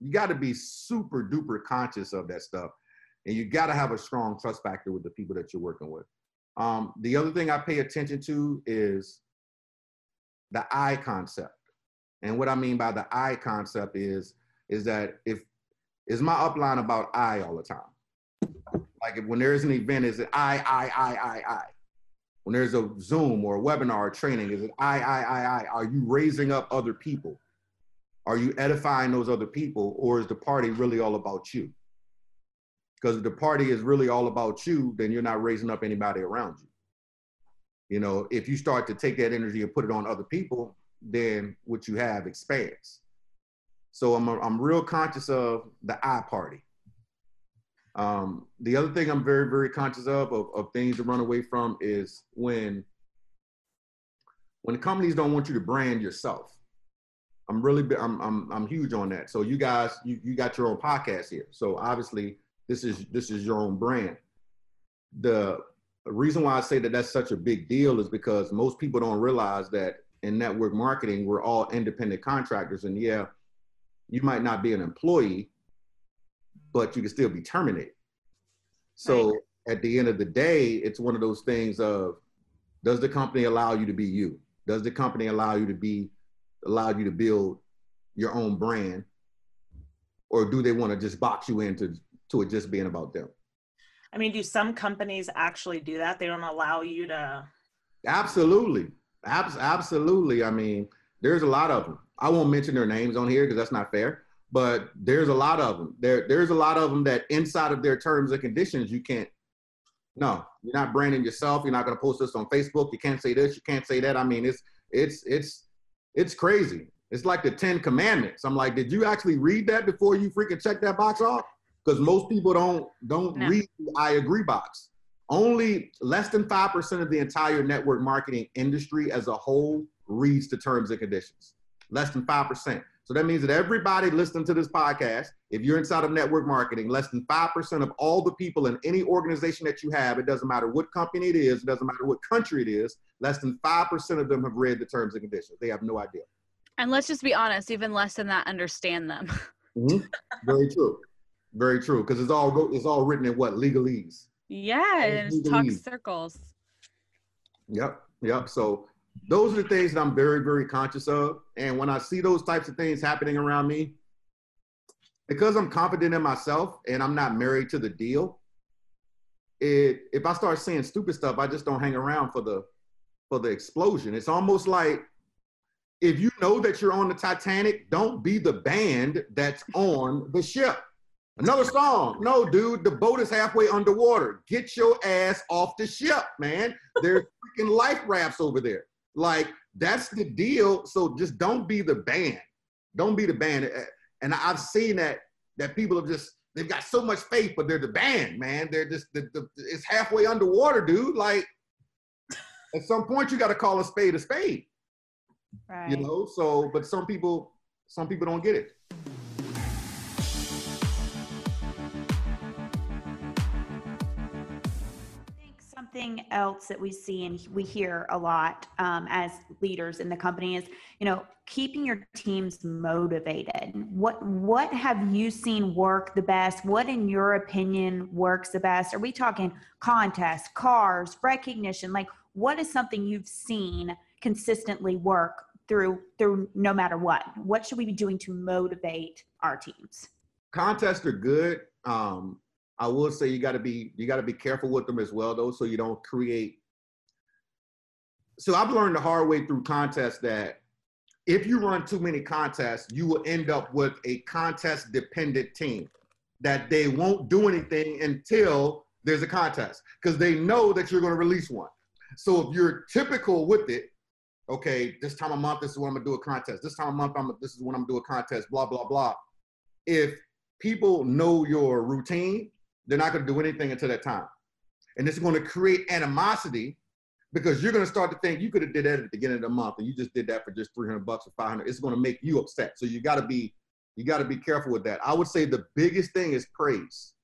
Speaker 5: you got to be super duper conscious of that stuff, and you got to have a strong trust factor with the people that you're working with. Um, the other thing I pay attention to is the eye concept. And what I mean by the I concept is is that if is my upline about I all the time. Like if, when there's an event, is it I, I, I, I, I? When there's a Zoom or a webinar or training, is it I, I, I, I? Are you raising up other people? Are you edifying those other people, or is the party really all about you? Because if the party is really all about you, then you're not raising up anybody around you. You know, if you start to take that energy and put it on other people, then what you have expands. So I'm, a, I'm real conscious of the I party. Um, the other thing I'm very, very conscious of, of, of things to run away from is when, when the companies don't want you to brand yourself. I'm really, I'm, I'm, I'm huge on that. So you guys, you, you got your own podcast here. So obviously this is, this is your own brand. The reason why I say that that's such a big deal is because most people don't realize that in network marketing, we're all independent contractors. And yeah, you might not be an employee, but you can still be terminated. So right. at the end of the day, it's one of those things of does the company allow you to be you? Does the company allow you to be allow you to build your own brand? Or do they want to just box you into to it just being about them?
Speaker 4: I mean, do some companies actually do that? They don't allow you to
Speaker 5: Absolutely. Abs- absolutely. I mean, there's a lot of them. I won't mention their names on here because that's not fair. But there's a lot of them. There, there's a lot of them that inside of their terms and conditions, you can't. No, you're not branding yourself. You're not going to post this on Facebook. You can't say this. You can't say that. I mean, it's it's it's it's crazy. It's like the Ten Commandments. I'm like, did you actually read that before you freaking check that box off? Because most people don't don't no. read the I agree box only less than 5% of the entire network marketing industry as a whole reads the terms and conditions. Less than 5%. So that means that everybody listening to this podcast, if you're inside of network marketing, less than 5% of all the people in any organization that you have, it doesn't matter what company it is, it doesn't matter what country it is, less than 5% of them have read the terms and conditions. They have no idea.
Speaker 3: And let's just be honest, even less than that understand them.
Speaker 5: mm-hmm. Very true. Very true. Because it's all it's all written in what legalese.
Speaker 3: Yeah, and talk circles.
Speaker 5: Yep, yep. So those are the things that I'm very, very conscious of. And when I see those types of things happening around me, because I'm confident in myself and I'm not married to the deal, it if I start seeing stupid stuff, I just don't hang around for the for the explosion. It's almost like if you know that you're on the Titanic, don't be the band that's on the ship. Another song. No, dude, the boat is halfway underwater. Get your ass off the ship, man. There's freaking life rafts over there. Like, that's the deal. So just don't be the band. Don't be the band. And I've seen that that people have just they've got so much faith, but they're the band, man. They're just the, the it's halfway underwater, dude. Like at some point you got to call a spade a spade. Right. You know, so but some people some people don't get it.
Speaker 2: Something else that we see and we hear a lot um, as leaders in the company is you know keeping your teams motivated. What what have you seen work the best? What in your opinion works the best? Are we talking contests cars recognition? Like what is something you've seen consistently work through through no matter what? What should we be doing to motivate our teams?
Speaker 5: Contests are good um, I will say you got to be you got to be careful with them as well, though, so you don't create. So I've learned the hard way through contests that if you run too many contests, you will end up with a contest dependent team that they won't do anything until there's a contest because they know that you're going to release one. So if you're typical with it, okay, this time a month, this is when I'm gonna do a contest. This time a month, I'm this is when I'm gonna do a contest. Blah blah blah. if people know your routine, they're not going to do anything until that time. And it's going to create animosity because you're going to start to think you could have did that at the beginning of the month and you just did that for just 300 bucks or 500. It's going to make you upset. So you got to be you got to be careful with that. I would say the biggest thing is praise.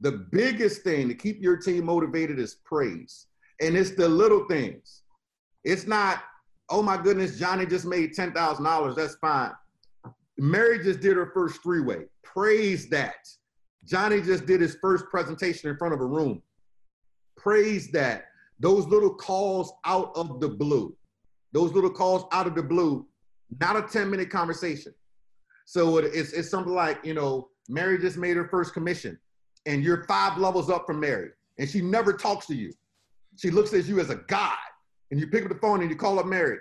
Speaker 5: The biggest thing to keep your team motivated is praise. And it's the little things. It's not, oh my goodness, Johnny just made $10,000. That's fine. Mary just did her first three way. Praise that. Johnny just did his first presentation in front of a room. Praise that. Those little calls out of the blue, those little calls out of the blue, not a 10 minute conversation. So it's, it's something like, you know, Mary just made her first commission and you're five levels up from Mary and she never talks to you. She looks at you as a god and you pick up the phone and you call up Mary.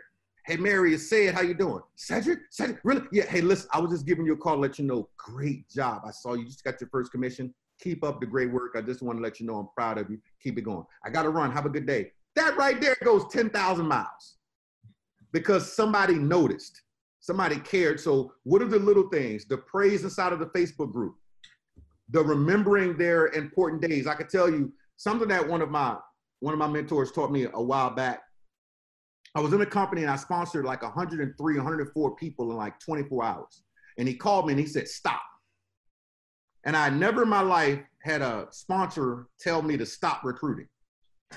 Speaker 5: Hey, Mary, it's Sid. How you doing? Cedric? Cedric? Really? Yeah. Hey, listen, I was just giving you a call to let you know, great job. I saw you just got your first commission. Keep up the great work. I just want to let you know I'm proud of you. Keep it going. I got to run. Have a good day. That right there goes 10,000 miles because somebody noticed. Somebody cared. So, what are the little things? The praise inside of the Facebook group, the remembering their important days. I could tell you something that one of my one of my mentors taught me a while back. I was in a company and I sponsored like 103, 104 people in like 24 hours. And he called me and he said, "Stop." And I never in my life had a sponsor tell me to stop recruiting.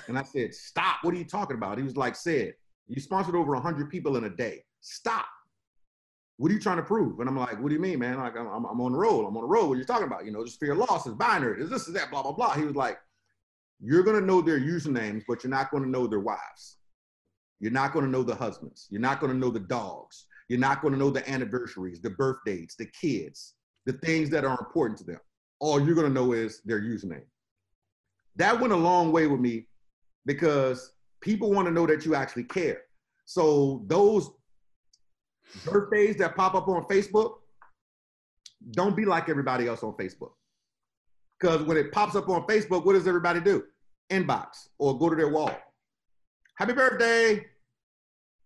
Speaker 5: And I said, "Stop! What are you talking about?" He was like, "Said you sponsored over 100 people in a day. Stop." what are you trying to prove? And I'm like, what do you mean, man? Like, I'm, I'm on the road. I'm on the road. What are you talking about? You know, just fear loss is binary. Is this, is that, blah, blah, blah. He was like, you're going to know their usernames, but you're not going to know their wives. You're not going to know the husbands. You're not going to know the dogs. You're not going to know the anniversaries, the birth dates, the kids, the things that are important to them. All you're going to know is their username. That went a long way with me because people want to know that you actually care. So those birthdays that pop up on Facebook, don't be like everybody else on Facebook. Because when it pops up on Facebook, what does everybody do? Inbox or go to their wall. Happy birthday.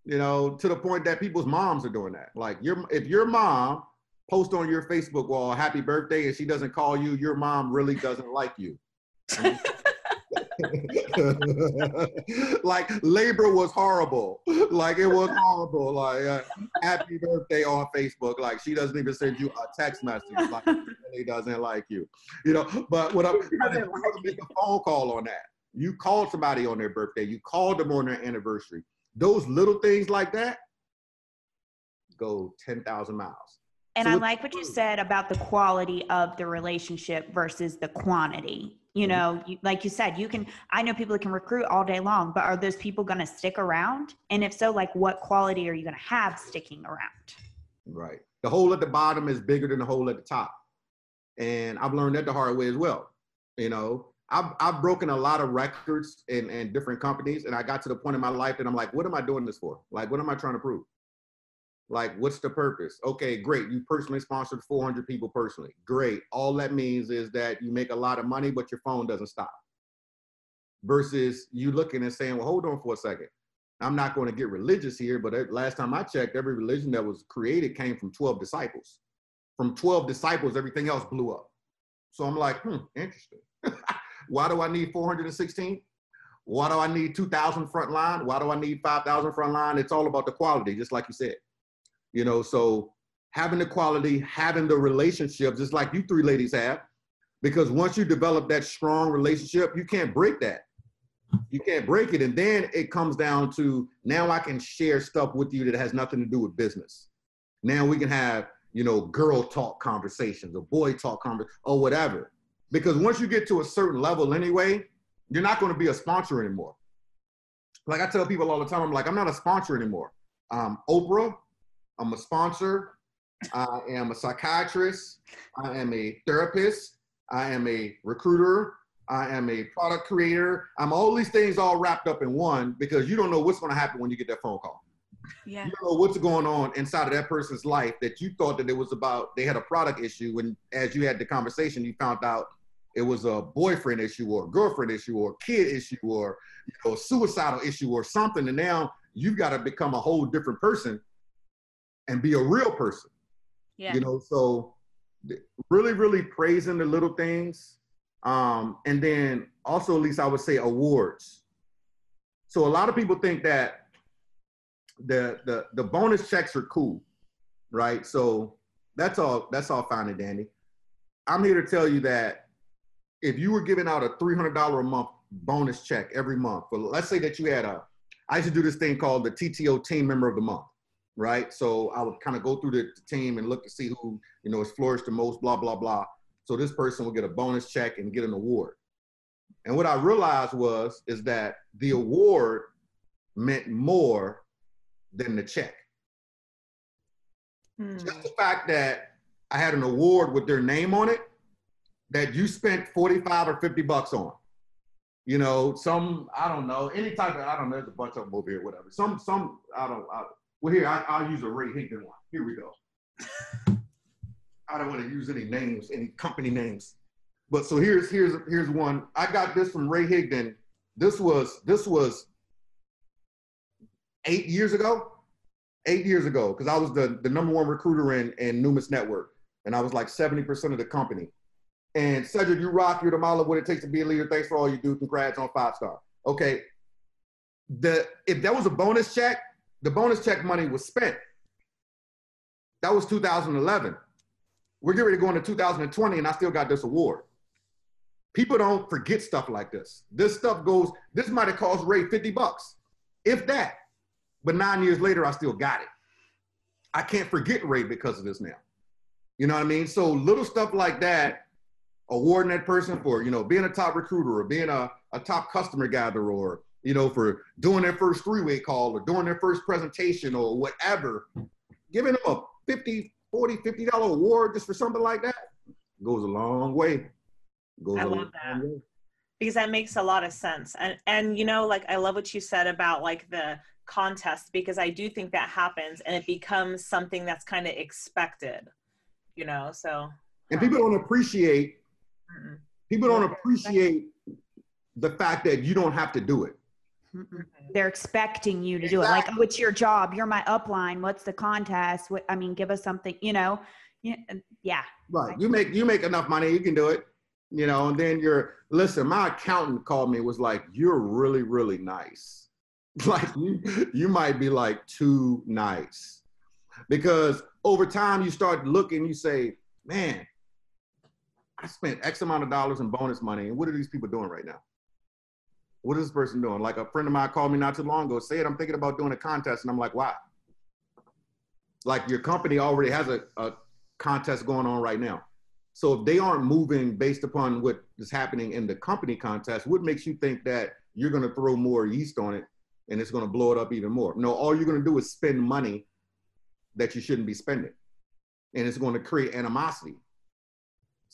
Speaker 5: You know, to the point that people's moms are doing that. Like your if your mom post on your Facebook wall happy birthday and she doesn't call you, your mom really doesn't like you. like labor was horrible. Like it was horrible. Like uh, happy birthday on Facebook. Like she doesn't even send you a text message. Like she doesn't like you. You know. But what I'm to make a phone call on that. You called somebody on their birthday. You called them on their anniversary. Those little things like that go ten thousand miles.
Speaker 2: And so I like what you said about the quality of the relationship versus the quantity you mm-hmm. know you, like you said you can i know people that can recruit all day long but are those people going to stick around and if so like what quality are you going to have sticking around
Speaker 5: right the hole at the bottom is bigger than the hole at the top and i've learned that the hard way as well you know i've, I've broken a lot of records in, in different companies and i got to the point in my life that i'm like what am i doing this for like what am i trying to prove like, what's the purpose? Okay, great. You personally sponsored 400 people personally. Great. All that means is that you make a lot of money, but your phone doesn't stop. Versus you looking and saying, well, hold on for a second. I'm not going to get religious here, but last time I checked, every religion that was created came from 12 disciples. From 12 disciples, everything else blew up. So I'm like, hmm, interesting. Why do I need 416? Why do I need 2,000 front line? Why do I need 5,000 front line? It's all about the quality, just like you said you know so having the quality having the relationships, just like you three ladies have because once you develop that strong relationship you can't break that you can't break it and then it comes down to now i can share stuff with you that has nothing to do with business now we can have you know girl talk conversations or boy talk conversations or whatever because once you get to a certain level anyway you're not going to be a sponsor anymore like i tell people all the time i'm like i'm not a sponsor anymore um, oprah I'm a sponsor. I am a psychiatrist. I am a therapist. I am a recruiter. I am a product creator. I'm all these things all wrapped up in one because you don't know what's going to happen when you get that phone call. Yeah. You don't know what's going on inside of that person's life that you thought that it was about, they had a product issue. and as you had the conversation, you found out it was a boyfriend issue or a girlfriend issue or a kid issue or you know, a suicidal issue or something. And now you've got to become a whole different person and be a real person. Yeah. You know, so really, really praising the little things. Um, and then also, at least I would say awards. So a lot of people think that the the the bonus checks are cool, right? So that's all that's all fine and dandy. I'm here to tell you that if you were giving out a $300 a month bonus check every month, but let's say that you had a, I used to do this thing called the TTO Team Member of the Month, right? So I would kind of go through the, the team and look to see who you know has flourished the most, blah blah blah. So this person will get a bonus check and get an award. And what I realized was is that the award meant more than the check.
Speaker 4: Hmm.
Speaker 5: Just the fact that I had an award with their name on it that you spent 45 or 50 bucks on. You know, some, I don't know, any type of, I don't know, there's a bunch of them over here, whatever. Some, some, I don't, I, well, here, I, I'll use a Ray Higdon one. Here we go. I don't want to use any names, any company names. But so here's, here's, here's one. I got this from Ray Higdon. This was, this was eight years ago eight years ago because I was the, the number one recruiter in, in Numis Network. And I was like 70% of the company. And Cedric, you rock. You're the model of what it takes to be a leader. Thanks for all you do. Congrats on five star. Okay. The if that was a bonus check, the bonus check money was spent. That was 2011. We're getting ready to go into 2020, and I still got this award. People don't forget stuff like this. This stuff goes. This might have cost Ray 50 bucks, if that. But nine years later, I still got it. I can't forget Ray because of this now. You know what I mean? So little stuff like that, awarding that person for, you know, being a top recruiter or being a, a top customer gatherer or, you know, for doing their first three-way call or doing their first presentation or whatever, giving them a 50, 40, 50 dollar award just for something like that goes a long way. Goes
Speaker 4: I love
Speaker 5: long
Speaker 4: that.
Speaker 5: way.
Speaker 4: because that makes a lot of sense and and you know like i love what you said about like the contest because i do think that happens and it becomes something that's kind of expected you know so
Speaker 5: And people don't appreciate
Speaker 4: Mm-mm.
Speaker 5: people don't appreciate the fact that you don't have to do it.
Speaker 2: Mm-mm. They're expecting you to do it. Like, oh, it's your job. You're my upline. What's the contest? What, I mean, give us something, you know? Yeah. Yeah.
Speaker 5: Right. You make you make enough money, you can do it. You know, and then you're listen, my accountant called me, was like, You're really, really nice. Like you you might be like too nice. Because over time you start looking, you say, Man, I spent X amount of dollars in bonus money, and what are these people doing right now? What is this person doing? Like a friend of mine called me not too long ago, said I'm thinking about doing a contest, and I'm like, why? Like your company already has a, a contest going on right now. So if they aren't moving based upon what is happening in the company contest, what makes you think that you're going to throw more yeast on it and it's going to blow it up even more? No, all you're going to do is spend money that you shouldn't be spending, and it's going to create animosity.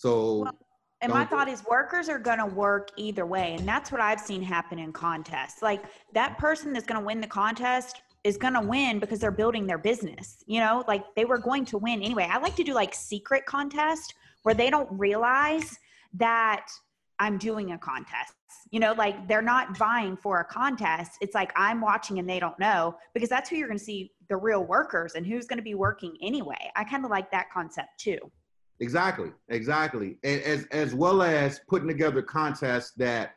Speaker 5: So
Speaker 2: Well, And my thought is workers are going to work either way. And that's what I've seen happen in contests. Like that person that's going to win the contest is going to win because they're building their business. You know, like they were going to win anyway. I like to do like secret contest where they don't realize that I'm doing a contest. You know, like they're not vying for a contest. It's like I'm watching and they don't know because that's who you're going to see the real workers and who's going to be working anyway. I kind of like that concept too.
Speaker 5: Exactly, exactly. And as as well as putting together contests that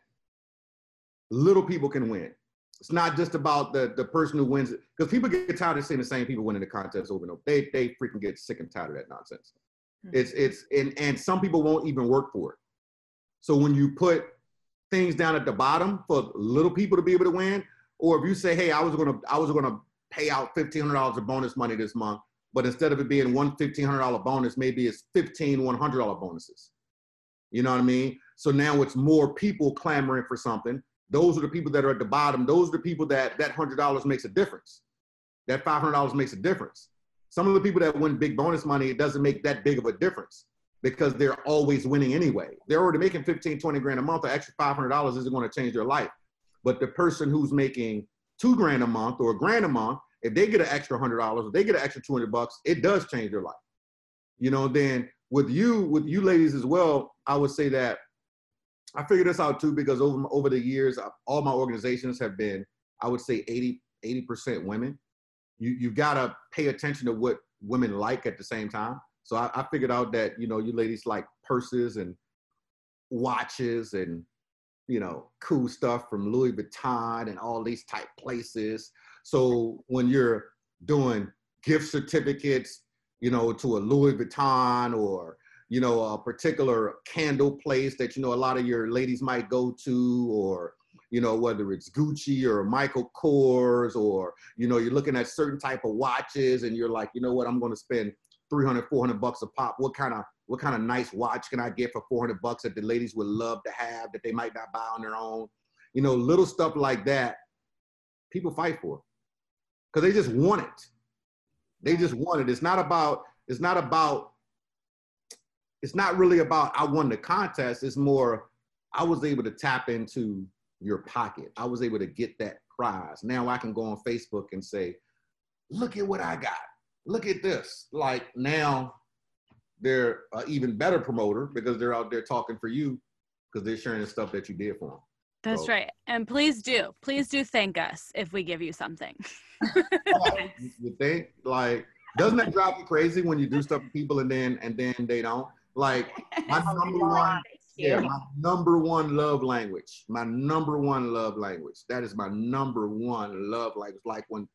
Speaker 5: little people can win. It's not just about the the person who wins it, because people get tired of seeing the same people winning the contest over and over. They they freaking get sick and tired of that nonsense.
Speaker 4: Mhm.
Speaker 5: It's it's and and some people won't even work for it. So when you put things down at the bottom for little people to be able to win, or if you say, hey, I was gonna I was gonna pay out fifteen hundred dollars of bonus money this month, but instead of it being one fifteen hundred dollar bonus, maybe it's fifteen one hundred dollar bonuses. You know what I mean? So now it's more people clamoring for something. Those are the people that are at the bottom. Those are the people that that hundred dollars makes a difference. That five hundred dollars makes a difference. Some of the people that win big bonus money, it doesn't make that big of a difference because they're always winning anyway. They're already making 15, 20 grand a month. The extra $500 isn't going to change their life. But the person who's making two grand a month or a grand a month, if they get an extra hundred dollars, if they get an extra 200 bucks, it does change their life. You know, then with you, with you ladies as well, I would say that I figured this out too because over over the years, all my organizations have been, I would say 80, 80% women. You, you've got to pay attention to what women like at the same time So I, I figured out that you know you ladies like purses and watches and you know cool stuff from Louis Vuitton and all these type places. So when you're doing gift certificates, you know, to a Louis Vuitton or you know a particular candle place that you know a lot of your ladies might go to or you know whether it's gucci or michael kors or you know you're looking at certain type of watches and you're like you know what? I'm going to spend 300 400 bucks a pop. What kind of what kind of nice watch can i get for 400 bucks that the ladies would love to have that they might not buy on their own? You know little stuff like that people fight for because they just want it they just want it it's not about it's not about it's not really about I won the contest. It's more I was able to tap into your pocket. I was able to get that prize. Now I can go on Facebook and say, look at what I got. Look at this. Like now they're an even better promoter because they're out there talking for you because they're sharing the stuff that you did for them.
Speaker 3: That's so. right. And please do, please do thank us if we give you something.
Speaker 5: you think like doesn't that drive you crazy when you do stuff for people and then and then they don't? Like my number one, yeah, my number one love language. My number one love language. That is my number one love language. Like when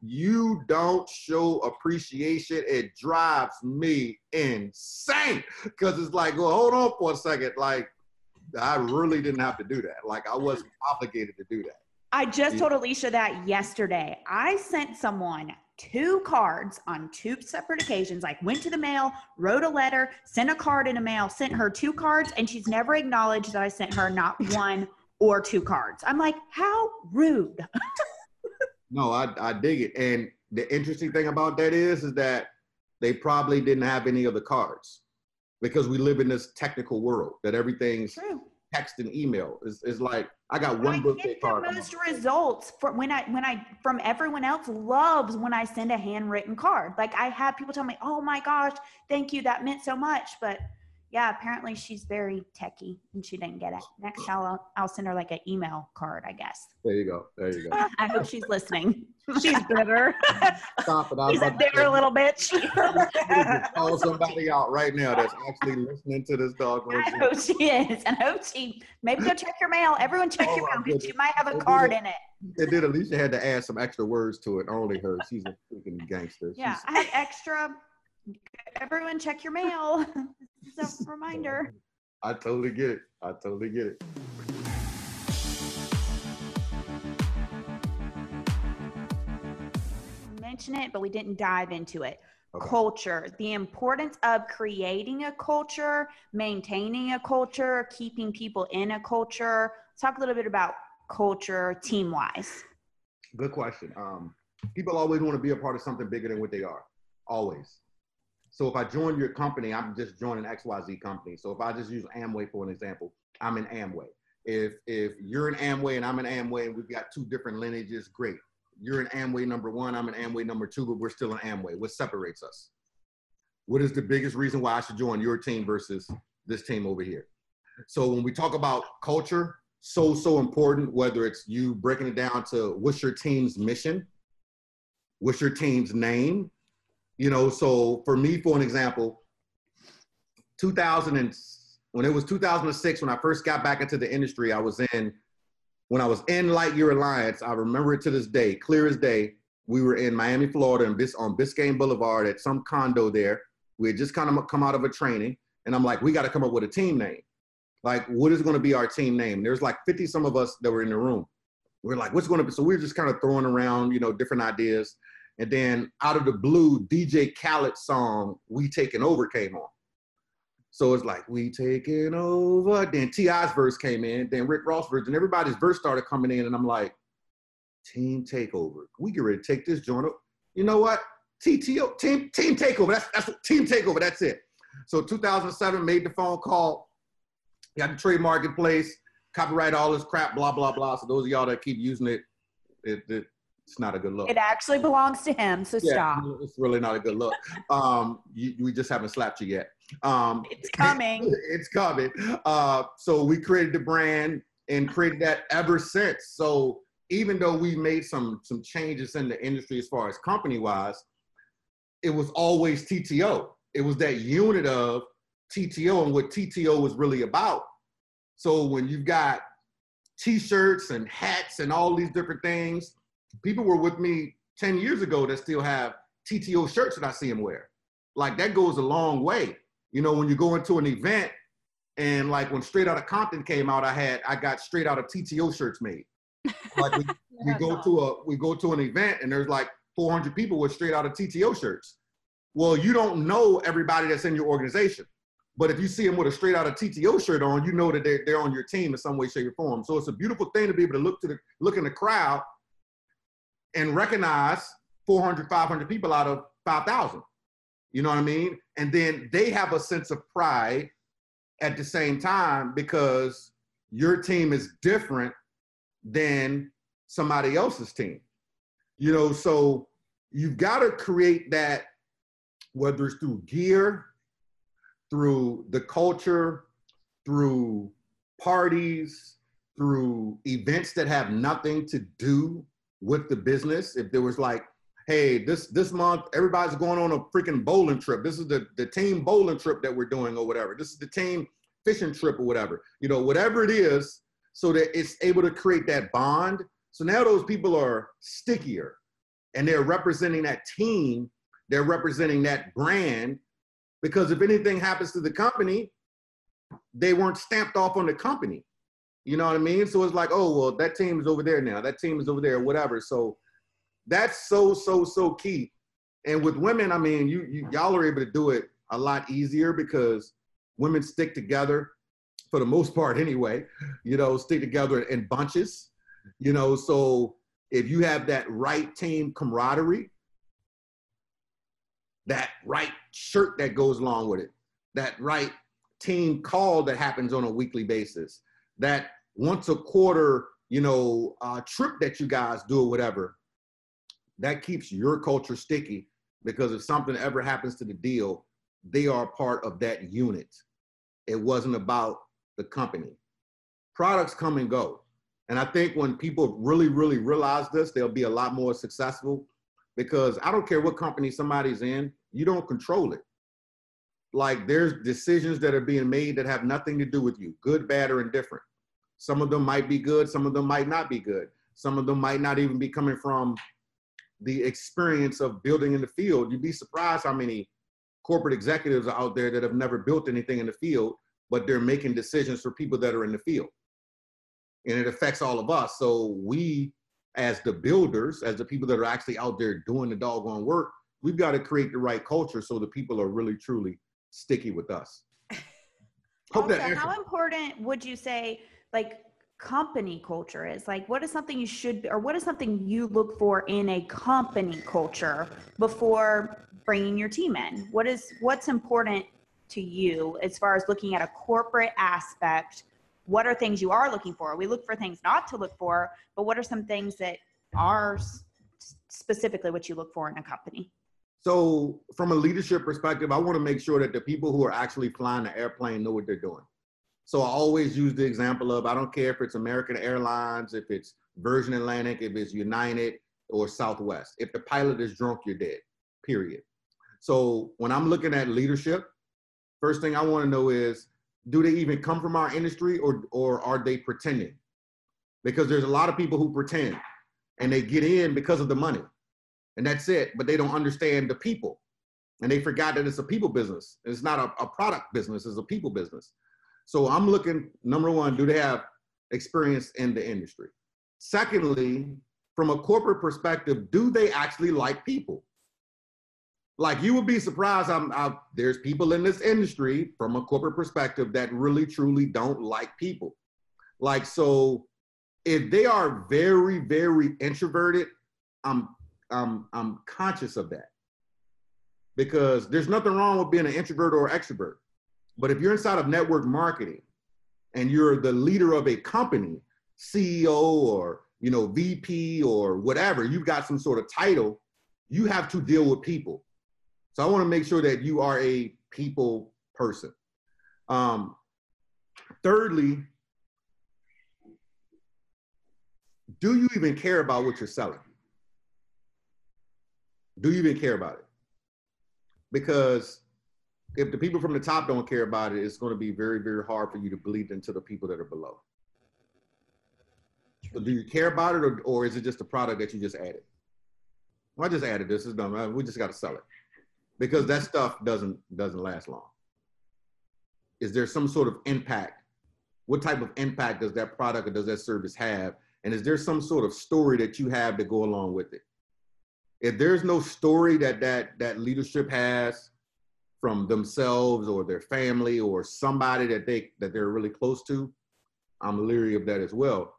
Speaker 5: you don't show appreciation, it drives me insane. Cause it's like, well, hold on for a second. Like I really didn't have to do that. Like I wasn't obligated to do that.
Speaker 2: I just told Alicia that yesterday. I sent someone two cards on two separate occasions like went to the mail wrote a letter sent a card in the mail sent her two cards and she's never acknowledged that i sent her not one or two cards i'm like how rude
Speaker 5: no I, I dig it and the interesting thing about that is is that they probably didn't have any of the cards because we live in this technical world that everything's True text and email. It's, it's like I got one I birthday card.
Speaker 2: Most results from when I when I from everyone else loves when I send a handwritten card. Like I have people tell me, "Oh my gosh, thank you, that meant so much." But yeah, apparently she's very techy and she didn't get it. Next, I'll I'll send her like an email card, I guess.
Speaker 5: There you go. There you go.
Speaker 2: I hope she's listening.
Speaker 4: She's bitter.
Speaker 5: Stop it.
Speaker 4: She's a bitter little bitch.
Speaker 5: call somebody out right now that's actually listening to this dog.
Speaker 2: I hope she is. And I hope she maybe go check your mail. Everyone check oh, your mail because you might have a card in it.
Speaker 5: It did. Alicia had to add some extra words to it. Only her. She's a freaking gangster.
Speaker 2: Yeah,
Speaker 5: She's,
Speaker 2: I have extra. Everyone check your mail. It's a reminder.
Speaker 5: I totally get it. I totally get it.
Speaker 2: mention it, but we didn't dive into it. Okay. Culture, the importance of creating a culture, maintaining a culture, keeping people in a culture. Let's talk a little bit about culture team wise.
Speaker 5: Good question. Um, people always want to be a part of something bigger than what they are, always. So if I join your company, I'm just joining XYZ company. So if I just use Amway for an example, I'm in Amway. If if you're in Amway and I'm in Amway and we've got two different lineages, great you're in Amway number one, I'm in Amway number two, but we're still in Amway. What separates us? What is the biggest reason why I should join your team versus this team over here? So when we talk about culture, so, so important, whether it's you breaking it down to what's your team's mission, what's your team's name, you know, so for me, for an example, 2000 and when it was 2006, when I first got back into the industry, I was in when I was in Lightyear Alliance, I remember it to this day, clear as day. We were in Miami, Florida, and Bis- on Biscayne Boulevard at some condo there. We had just kind of come out of a training, and I'm like, we got to come up with a team name. Like, what is going to be our team name? There's like 50 some of us that were in the room. We're like, what's going to be? So we are just kind of throwing around, you know, different ideas. And then out of the blue, DJ Khaled's song "We Taking Over" came on. So it's like we taking over. Then T.I.'s verse came in, then Rick Ross verse, and everybody's verse started coming in, and I'm like, team takeover. We get ready to take this joint up. You know what? TTO, team, team takeover. That's that's team takeover. That's it. So 2007 made the phone call, got the trademark in place, copyright all this crap, blah blah blah. So those of y'all that keep using it, it, it it's not a good look.
Speaker 2: It actually belongs to him, so yeah, stop.
Speaker 5: It's really not a good look. Um, you, we just haven't slapped you yet. Um,
Speaker 2: it's coming.
Speaker 5: it's coming. Uh, so we created the brand and created that ever since. So even though we made some some changes in the industry as far as company wise, it was always TTO. it was that unit of TTO and what TTO was really about. So when you've got t-shirts and hats and all these different things, people were with me 10 years ago that still have TTO shirts that I see them wear. Like that goes a long way. You know, when you go into an event and like when Straight Outta Compton came out, I had I got straight out of TTO shirts made. Like we, we go to a we go to an event and there's like 400 people with straight out of TTO shirts. Well, you don't know everybody that's in your organization. But if you see them with a straight out of TTO shirt on, you know that they're, they're on your team in some way, shape, or form. So it's a beautiful thing to be able to look to the look in the crowd and recognize 400, 500 people out of 5,000. You know what I mean? And then they have a sense of pride at the same time because your team is different than somebody else's team. You know, so you've got to create that, whether it's through gear, through the culture, through parties, through events that have nothing to do with the business. If there was like, hey, this this month everybody's going on a freaking bowling trip. This is the the team bowling trip that we're doing or whatever. This is the team fishing trip or whatever. You know, whatever it is, so that it's able to create that bond. So now those people are stickier and they're representing that team, they're representing that brand. Because if anything happens to the company, they weren't stamped off on the company. You know what I mean? So it's like, oh, well, that team is over there now. That team is over there, whatever. So that's so, so, so key. And with women, I mean, you, you y'all are able to do it a lot easier because women stick together for the most part anyway, you know, stick together in bunches, you know. So if you have that right team camaraderie, that right shirt that goes along with it, that right team call that happens on a weekly basis, that once a quarter, you know, uh, trip that you guys do or whatever, that keeps your culture sticky because if something ever happens to the deal, they are part of that unit. It wasn't about the company. Products come and go. And I think when people really, really realize this, they'll be a lot more successful because I don't care what company somebody's in, you don't control it. Like there's decisions that are being made that have nothing to do with you, good, bad, or indifferent. Some of them might be good, some of them might not be good. Some of them might not even be coming from the experience of building in the field. You'd be surprised how many corporate executives are out there that have never built anything in the field but they're making decisions for people that are in the field. And it affects all of us. So we, as the builders, as the people that are actually out there doing the doggone work, we've got to create the right culture so the people are really truly sticky with us.
Speaker 2: Hope also, that how important would you say like company culture is? Like what is something you should or what is something you look for in a company culture before bringing your team in? What is what's important to you as far as looking at a corporate aspect? What are things you are looking for? We look for things not to look for, but what are some things that are specifically what you look for in a company?
Speaker 5: So, from a leadership perspective, I want to make sure that the people who are actually flying the airplane know what they're doing. So, I always use the example of I don't care if it's American Airlines, if it's Virgin Atlantic, if it's United or Southwest. If the pilot is drunk, you're dead, period. So, when I'm looking at leadership, First thing I want to know is, do they even come from our industry or, or are they pretending? Because there's a lot of people who pretend and they get in because of the money and that's it, but they don't understand the people. And they forgot that it's a people business. It's not a, a product business, it's a people business. So I'm looking, number one, do they have experience in the industry? Secondly, from a corporate perspective, do they actually like people? like you would be surprised. I'm, I'm, there's people in this industry from a corporate perspective that really truly don't like people. Like so, if they are very very introverted, I'm I'm I'm conscious of that because there's nothing wrong with being an introvert or extrovert. But if you're inside of network marketing and you're the leader of a company, CEO or you know VP or whatever, you've got some sort of title, you have to deal with people so I want to make sure that you are a people person. Um, thirdly, do you even care about what you're selling? Do you even care about it? Because if the people from the top don't care about it, it's going to be very, very hard for you to bleed into the people that are below. So do you care about it, or, or is it just a product that you just added? Well, I just added this. It's done. We just got to sell it because that stuff doesn't doesn't last long. Is there some sort of impact? What type of impact does that product or does that service have? And is there some sort of story that you have to go along with it? If there's no story that that that leadership has from themselves or their family or somebody that they that they're really close to, I'm leery of that as well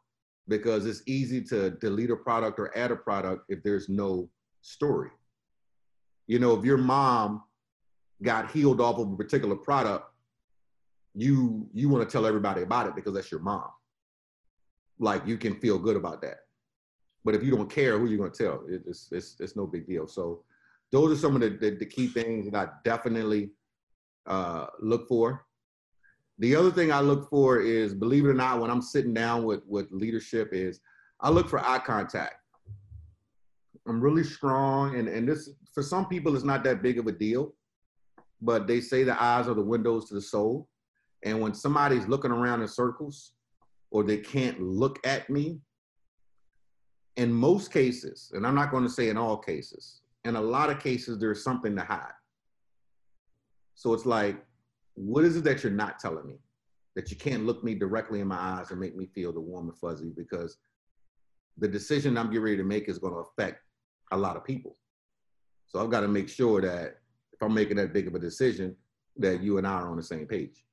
Speaker 5: because it's easy to delete a product or add a product if there's no story. You know, if your mom got healed off of a particular product, you you want to tell everybody about it because that's your mom. Like you can feel good about that. But if you don't care, who are you going to tell? It's, it's it's no big deal. So those are some of the, the, the key things that I definitely uh, look for. The other thing I look for is, believe it or not, when I'm sitting down with with leadership, is I look for eye contact. I'm really strong, and and this for some people it's not that big of a deal, but they say the eyes are the windows to the soul, and when somebody's looking around in circles, or they can't look at me, in most cases, and I'm not going to say in all cases, in a lot of cases there's something to hide. So it's like what is it that you're not telling me? That you can't look me directly in my eyes and make me feel the warm and fuzzy because the decision I'm getting ready to make is going to affect a lot of people. So I've got to make sure that if I'm making that big of a decision, that you and I are on the same page.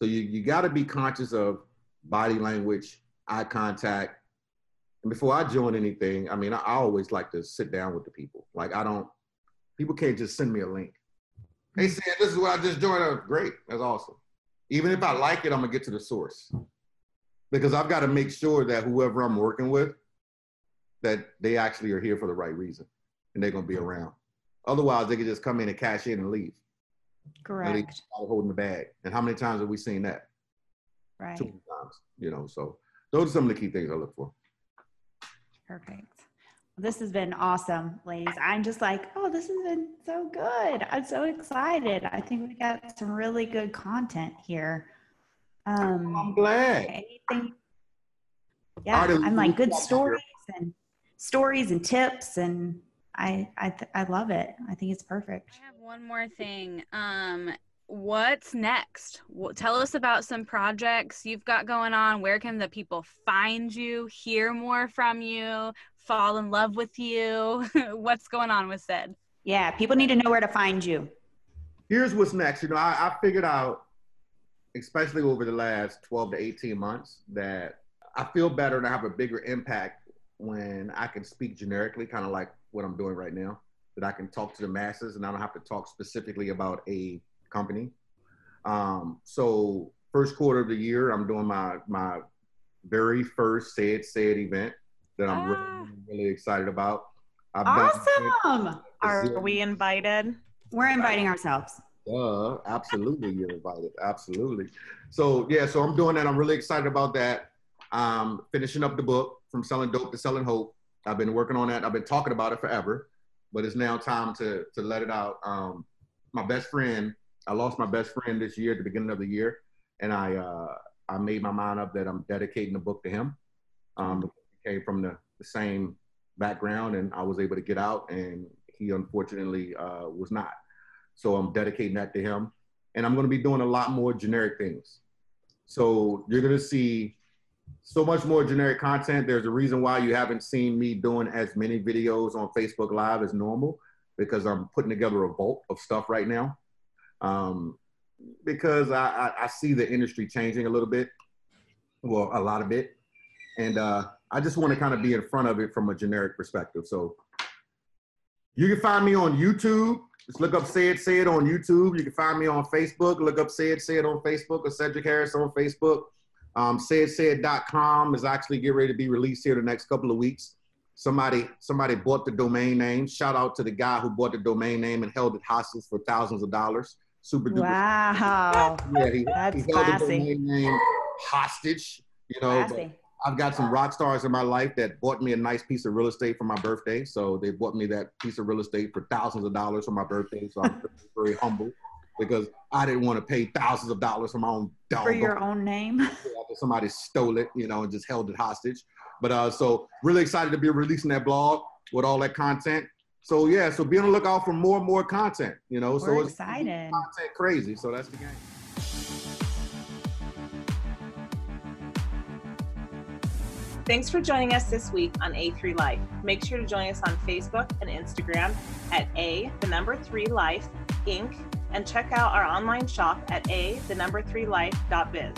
Speaker 5: So you, you got to be conscious of body language, eye contact. And before I join anything, I mean, I, I always like to sit down with the people. Like I don't, people can't just send me a link. They mm. said, this is what I just joined. Oh, great. That's awesome. Even if I like it, I'm going to get to the source. Because I've got to make sure that whoever I'm working with, that they actually are here for the right reason and they're going to be mm. around. Otherwise, they could just come in and cash in and leave.
Speaker 2: Correct. And
Speaker 5: holding the bag. And how many times have we seen that?
Speaker 2: Right.
Speaker 5: Two times, you know, so those are some of the key things I look for.
Speaker 2: Perfect. This has been awesome, ladies. I'm just like, oh, this has been so good. I'm so excited. I think we got some really good content here. Um,
Speaker 5: I'm glad.
Speaker 2: Anything? Yeah, I'm like good stories and stories and tips, and I I I love it. I think it's perfect.
Speaker 3: I have one more thing. Um, what's next? Tell us about some projects you've got going on. Where can the people find you, hear more from you, fall in love with you? what's going on with Sid?
Speaker 2: Yeah, people need to know where to find you.
Speaker 5: Here's what's next. You know, I, I figured out, especially over the last 12 to 18 months, that I feel better and I have a bigger impact when I can speak generically, kind of like what I'm doing right now, that I can talk to the masses and I don't have to talk specifically about a company. Um, so first quarter of the year, I'm doing my my very first Say It Say It event that I'm ah. really, really excited about.
Speaker 2: I've awesome.
Speaker 4: Are we invited?
Speaker 2: We're inviting ourselves.
Speaker 5: Uh, absolutely, you're invited. Absolutely. So yeah, so I'm doing that. I'm really excited about that. Um, finishing up the book from selling dope to selling hope. I've been working on that. I've been talking about it forever, but it's now time to to let it out. Um, my best friend, I lost my best friend this year at the beginning of the year, and I uh, I made my mind up that I'm dedicating the book to him. Um, came from the, the same background and I was able to get out and he unfortunately uh, was not. So I'm dedicating that to him. And I'm going to be doing a lot more generic things. So you're going to see so much more generic content. There's a reason why you haven't seen me doing as many videos on Facebook Live as normal because I'm putting together a bulk of stuff right now. Um, because I, I, I see the industry changing a little bit, well, a lot of it. And uh, I just want to kind of be in front of it from a generic perspective. So you can find me on YouTube. Just look up Say It, Say It on YouTube. You can find me on Facebook. Look up Say It, Say It on Facebook or Cedric Harris on Facebook. Um, sayitsayit.com is actually getting ready to be released here the next couple of weeks. Somebody somebody bought the domain name. Shout out to the guy who bought the domain name and held it hostage for thousands of dollars. Super duper.
Speaker 2: Wow.
Speaker 5: Yeah, he, That's he classy. name hostage. You know, I've got some rock stars in my life that bought me a nice piece of real estate for my birthday. So they bought me that piece of real estate for thousands of dollars for my birthday. So I'm very humble. because I didn't want to pay thousands of dollars for my own dog.
Speaker 2: For your own name.
Speaker 5: Somebody stole it, you know, and just held it hostage. But uh, so really excited to be releasing that blog with all that content. So yeah, so be on the lookout for more and more content. You know,
Speaker 2: We're
Speaker 5: so it's
Speaker 2: excited.
Speaker 5: content crazy. So that's the game.
Speaker 4: Thanks for joining us this week on A3 Life. Make sure to join us on Facebook and Instagram at A, the number three life, Inc., and check out our online shop at A, the number three life.biz.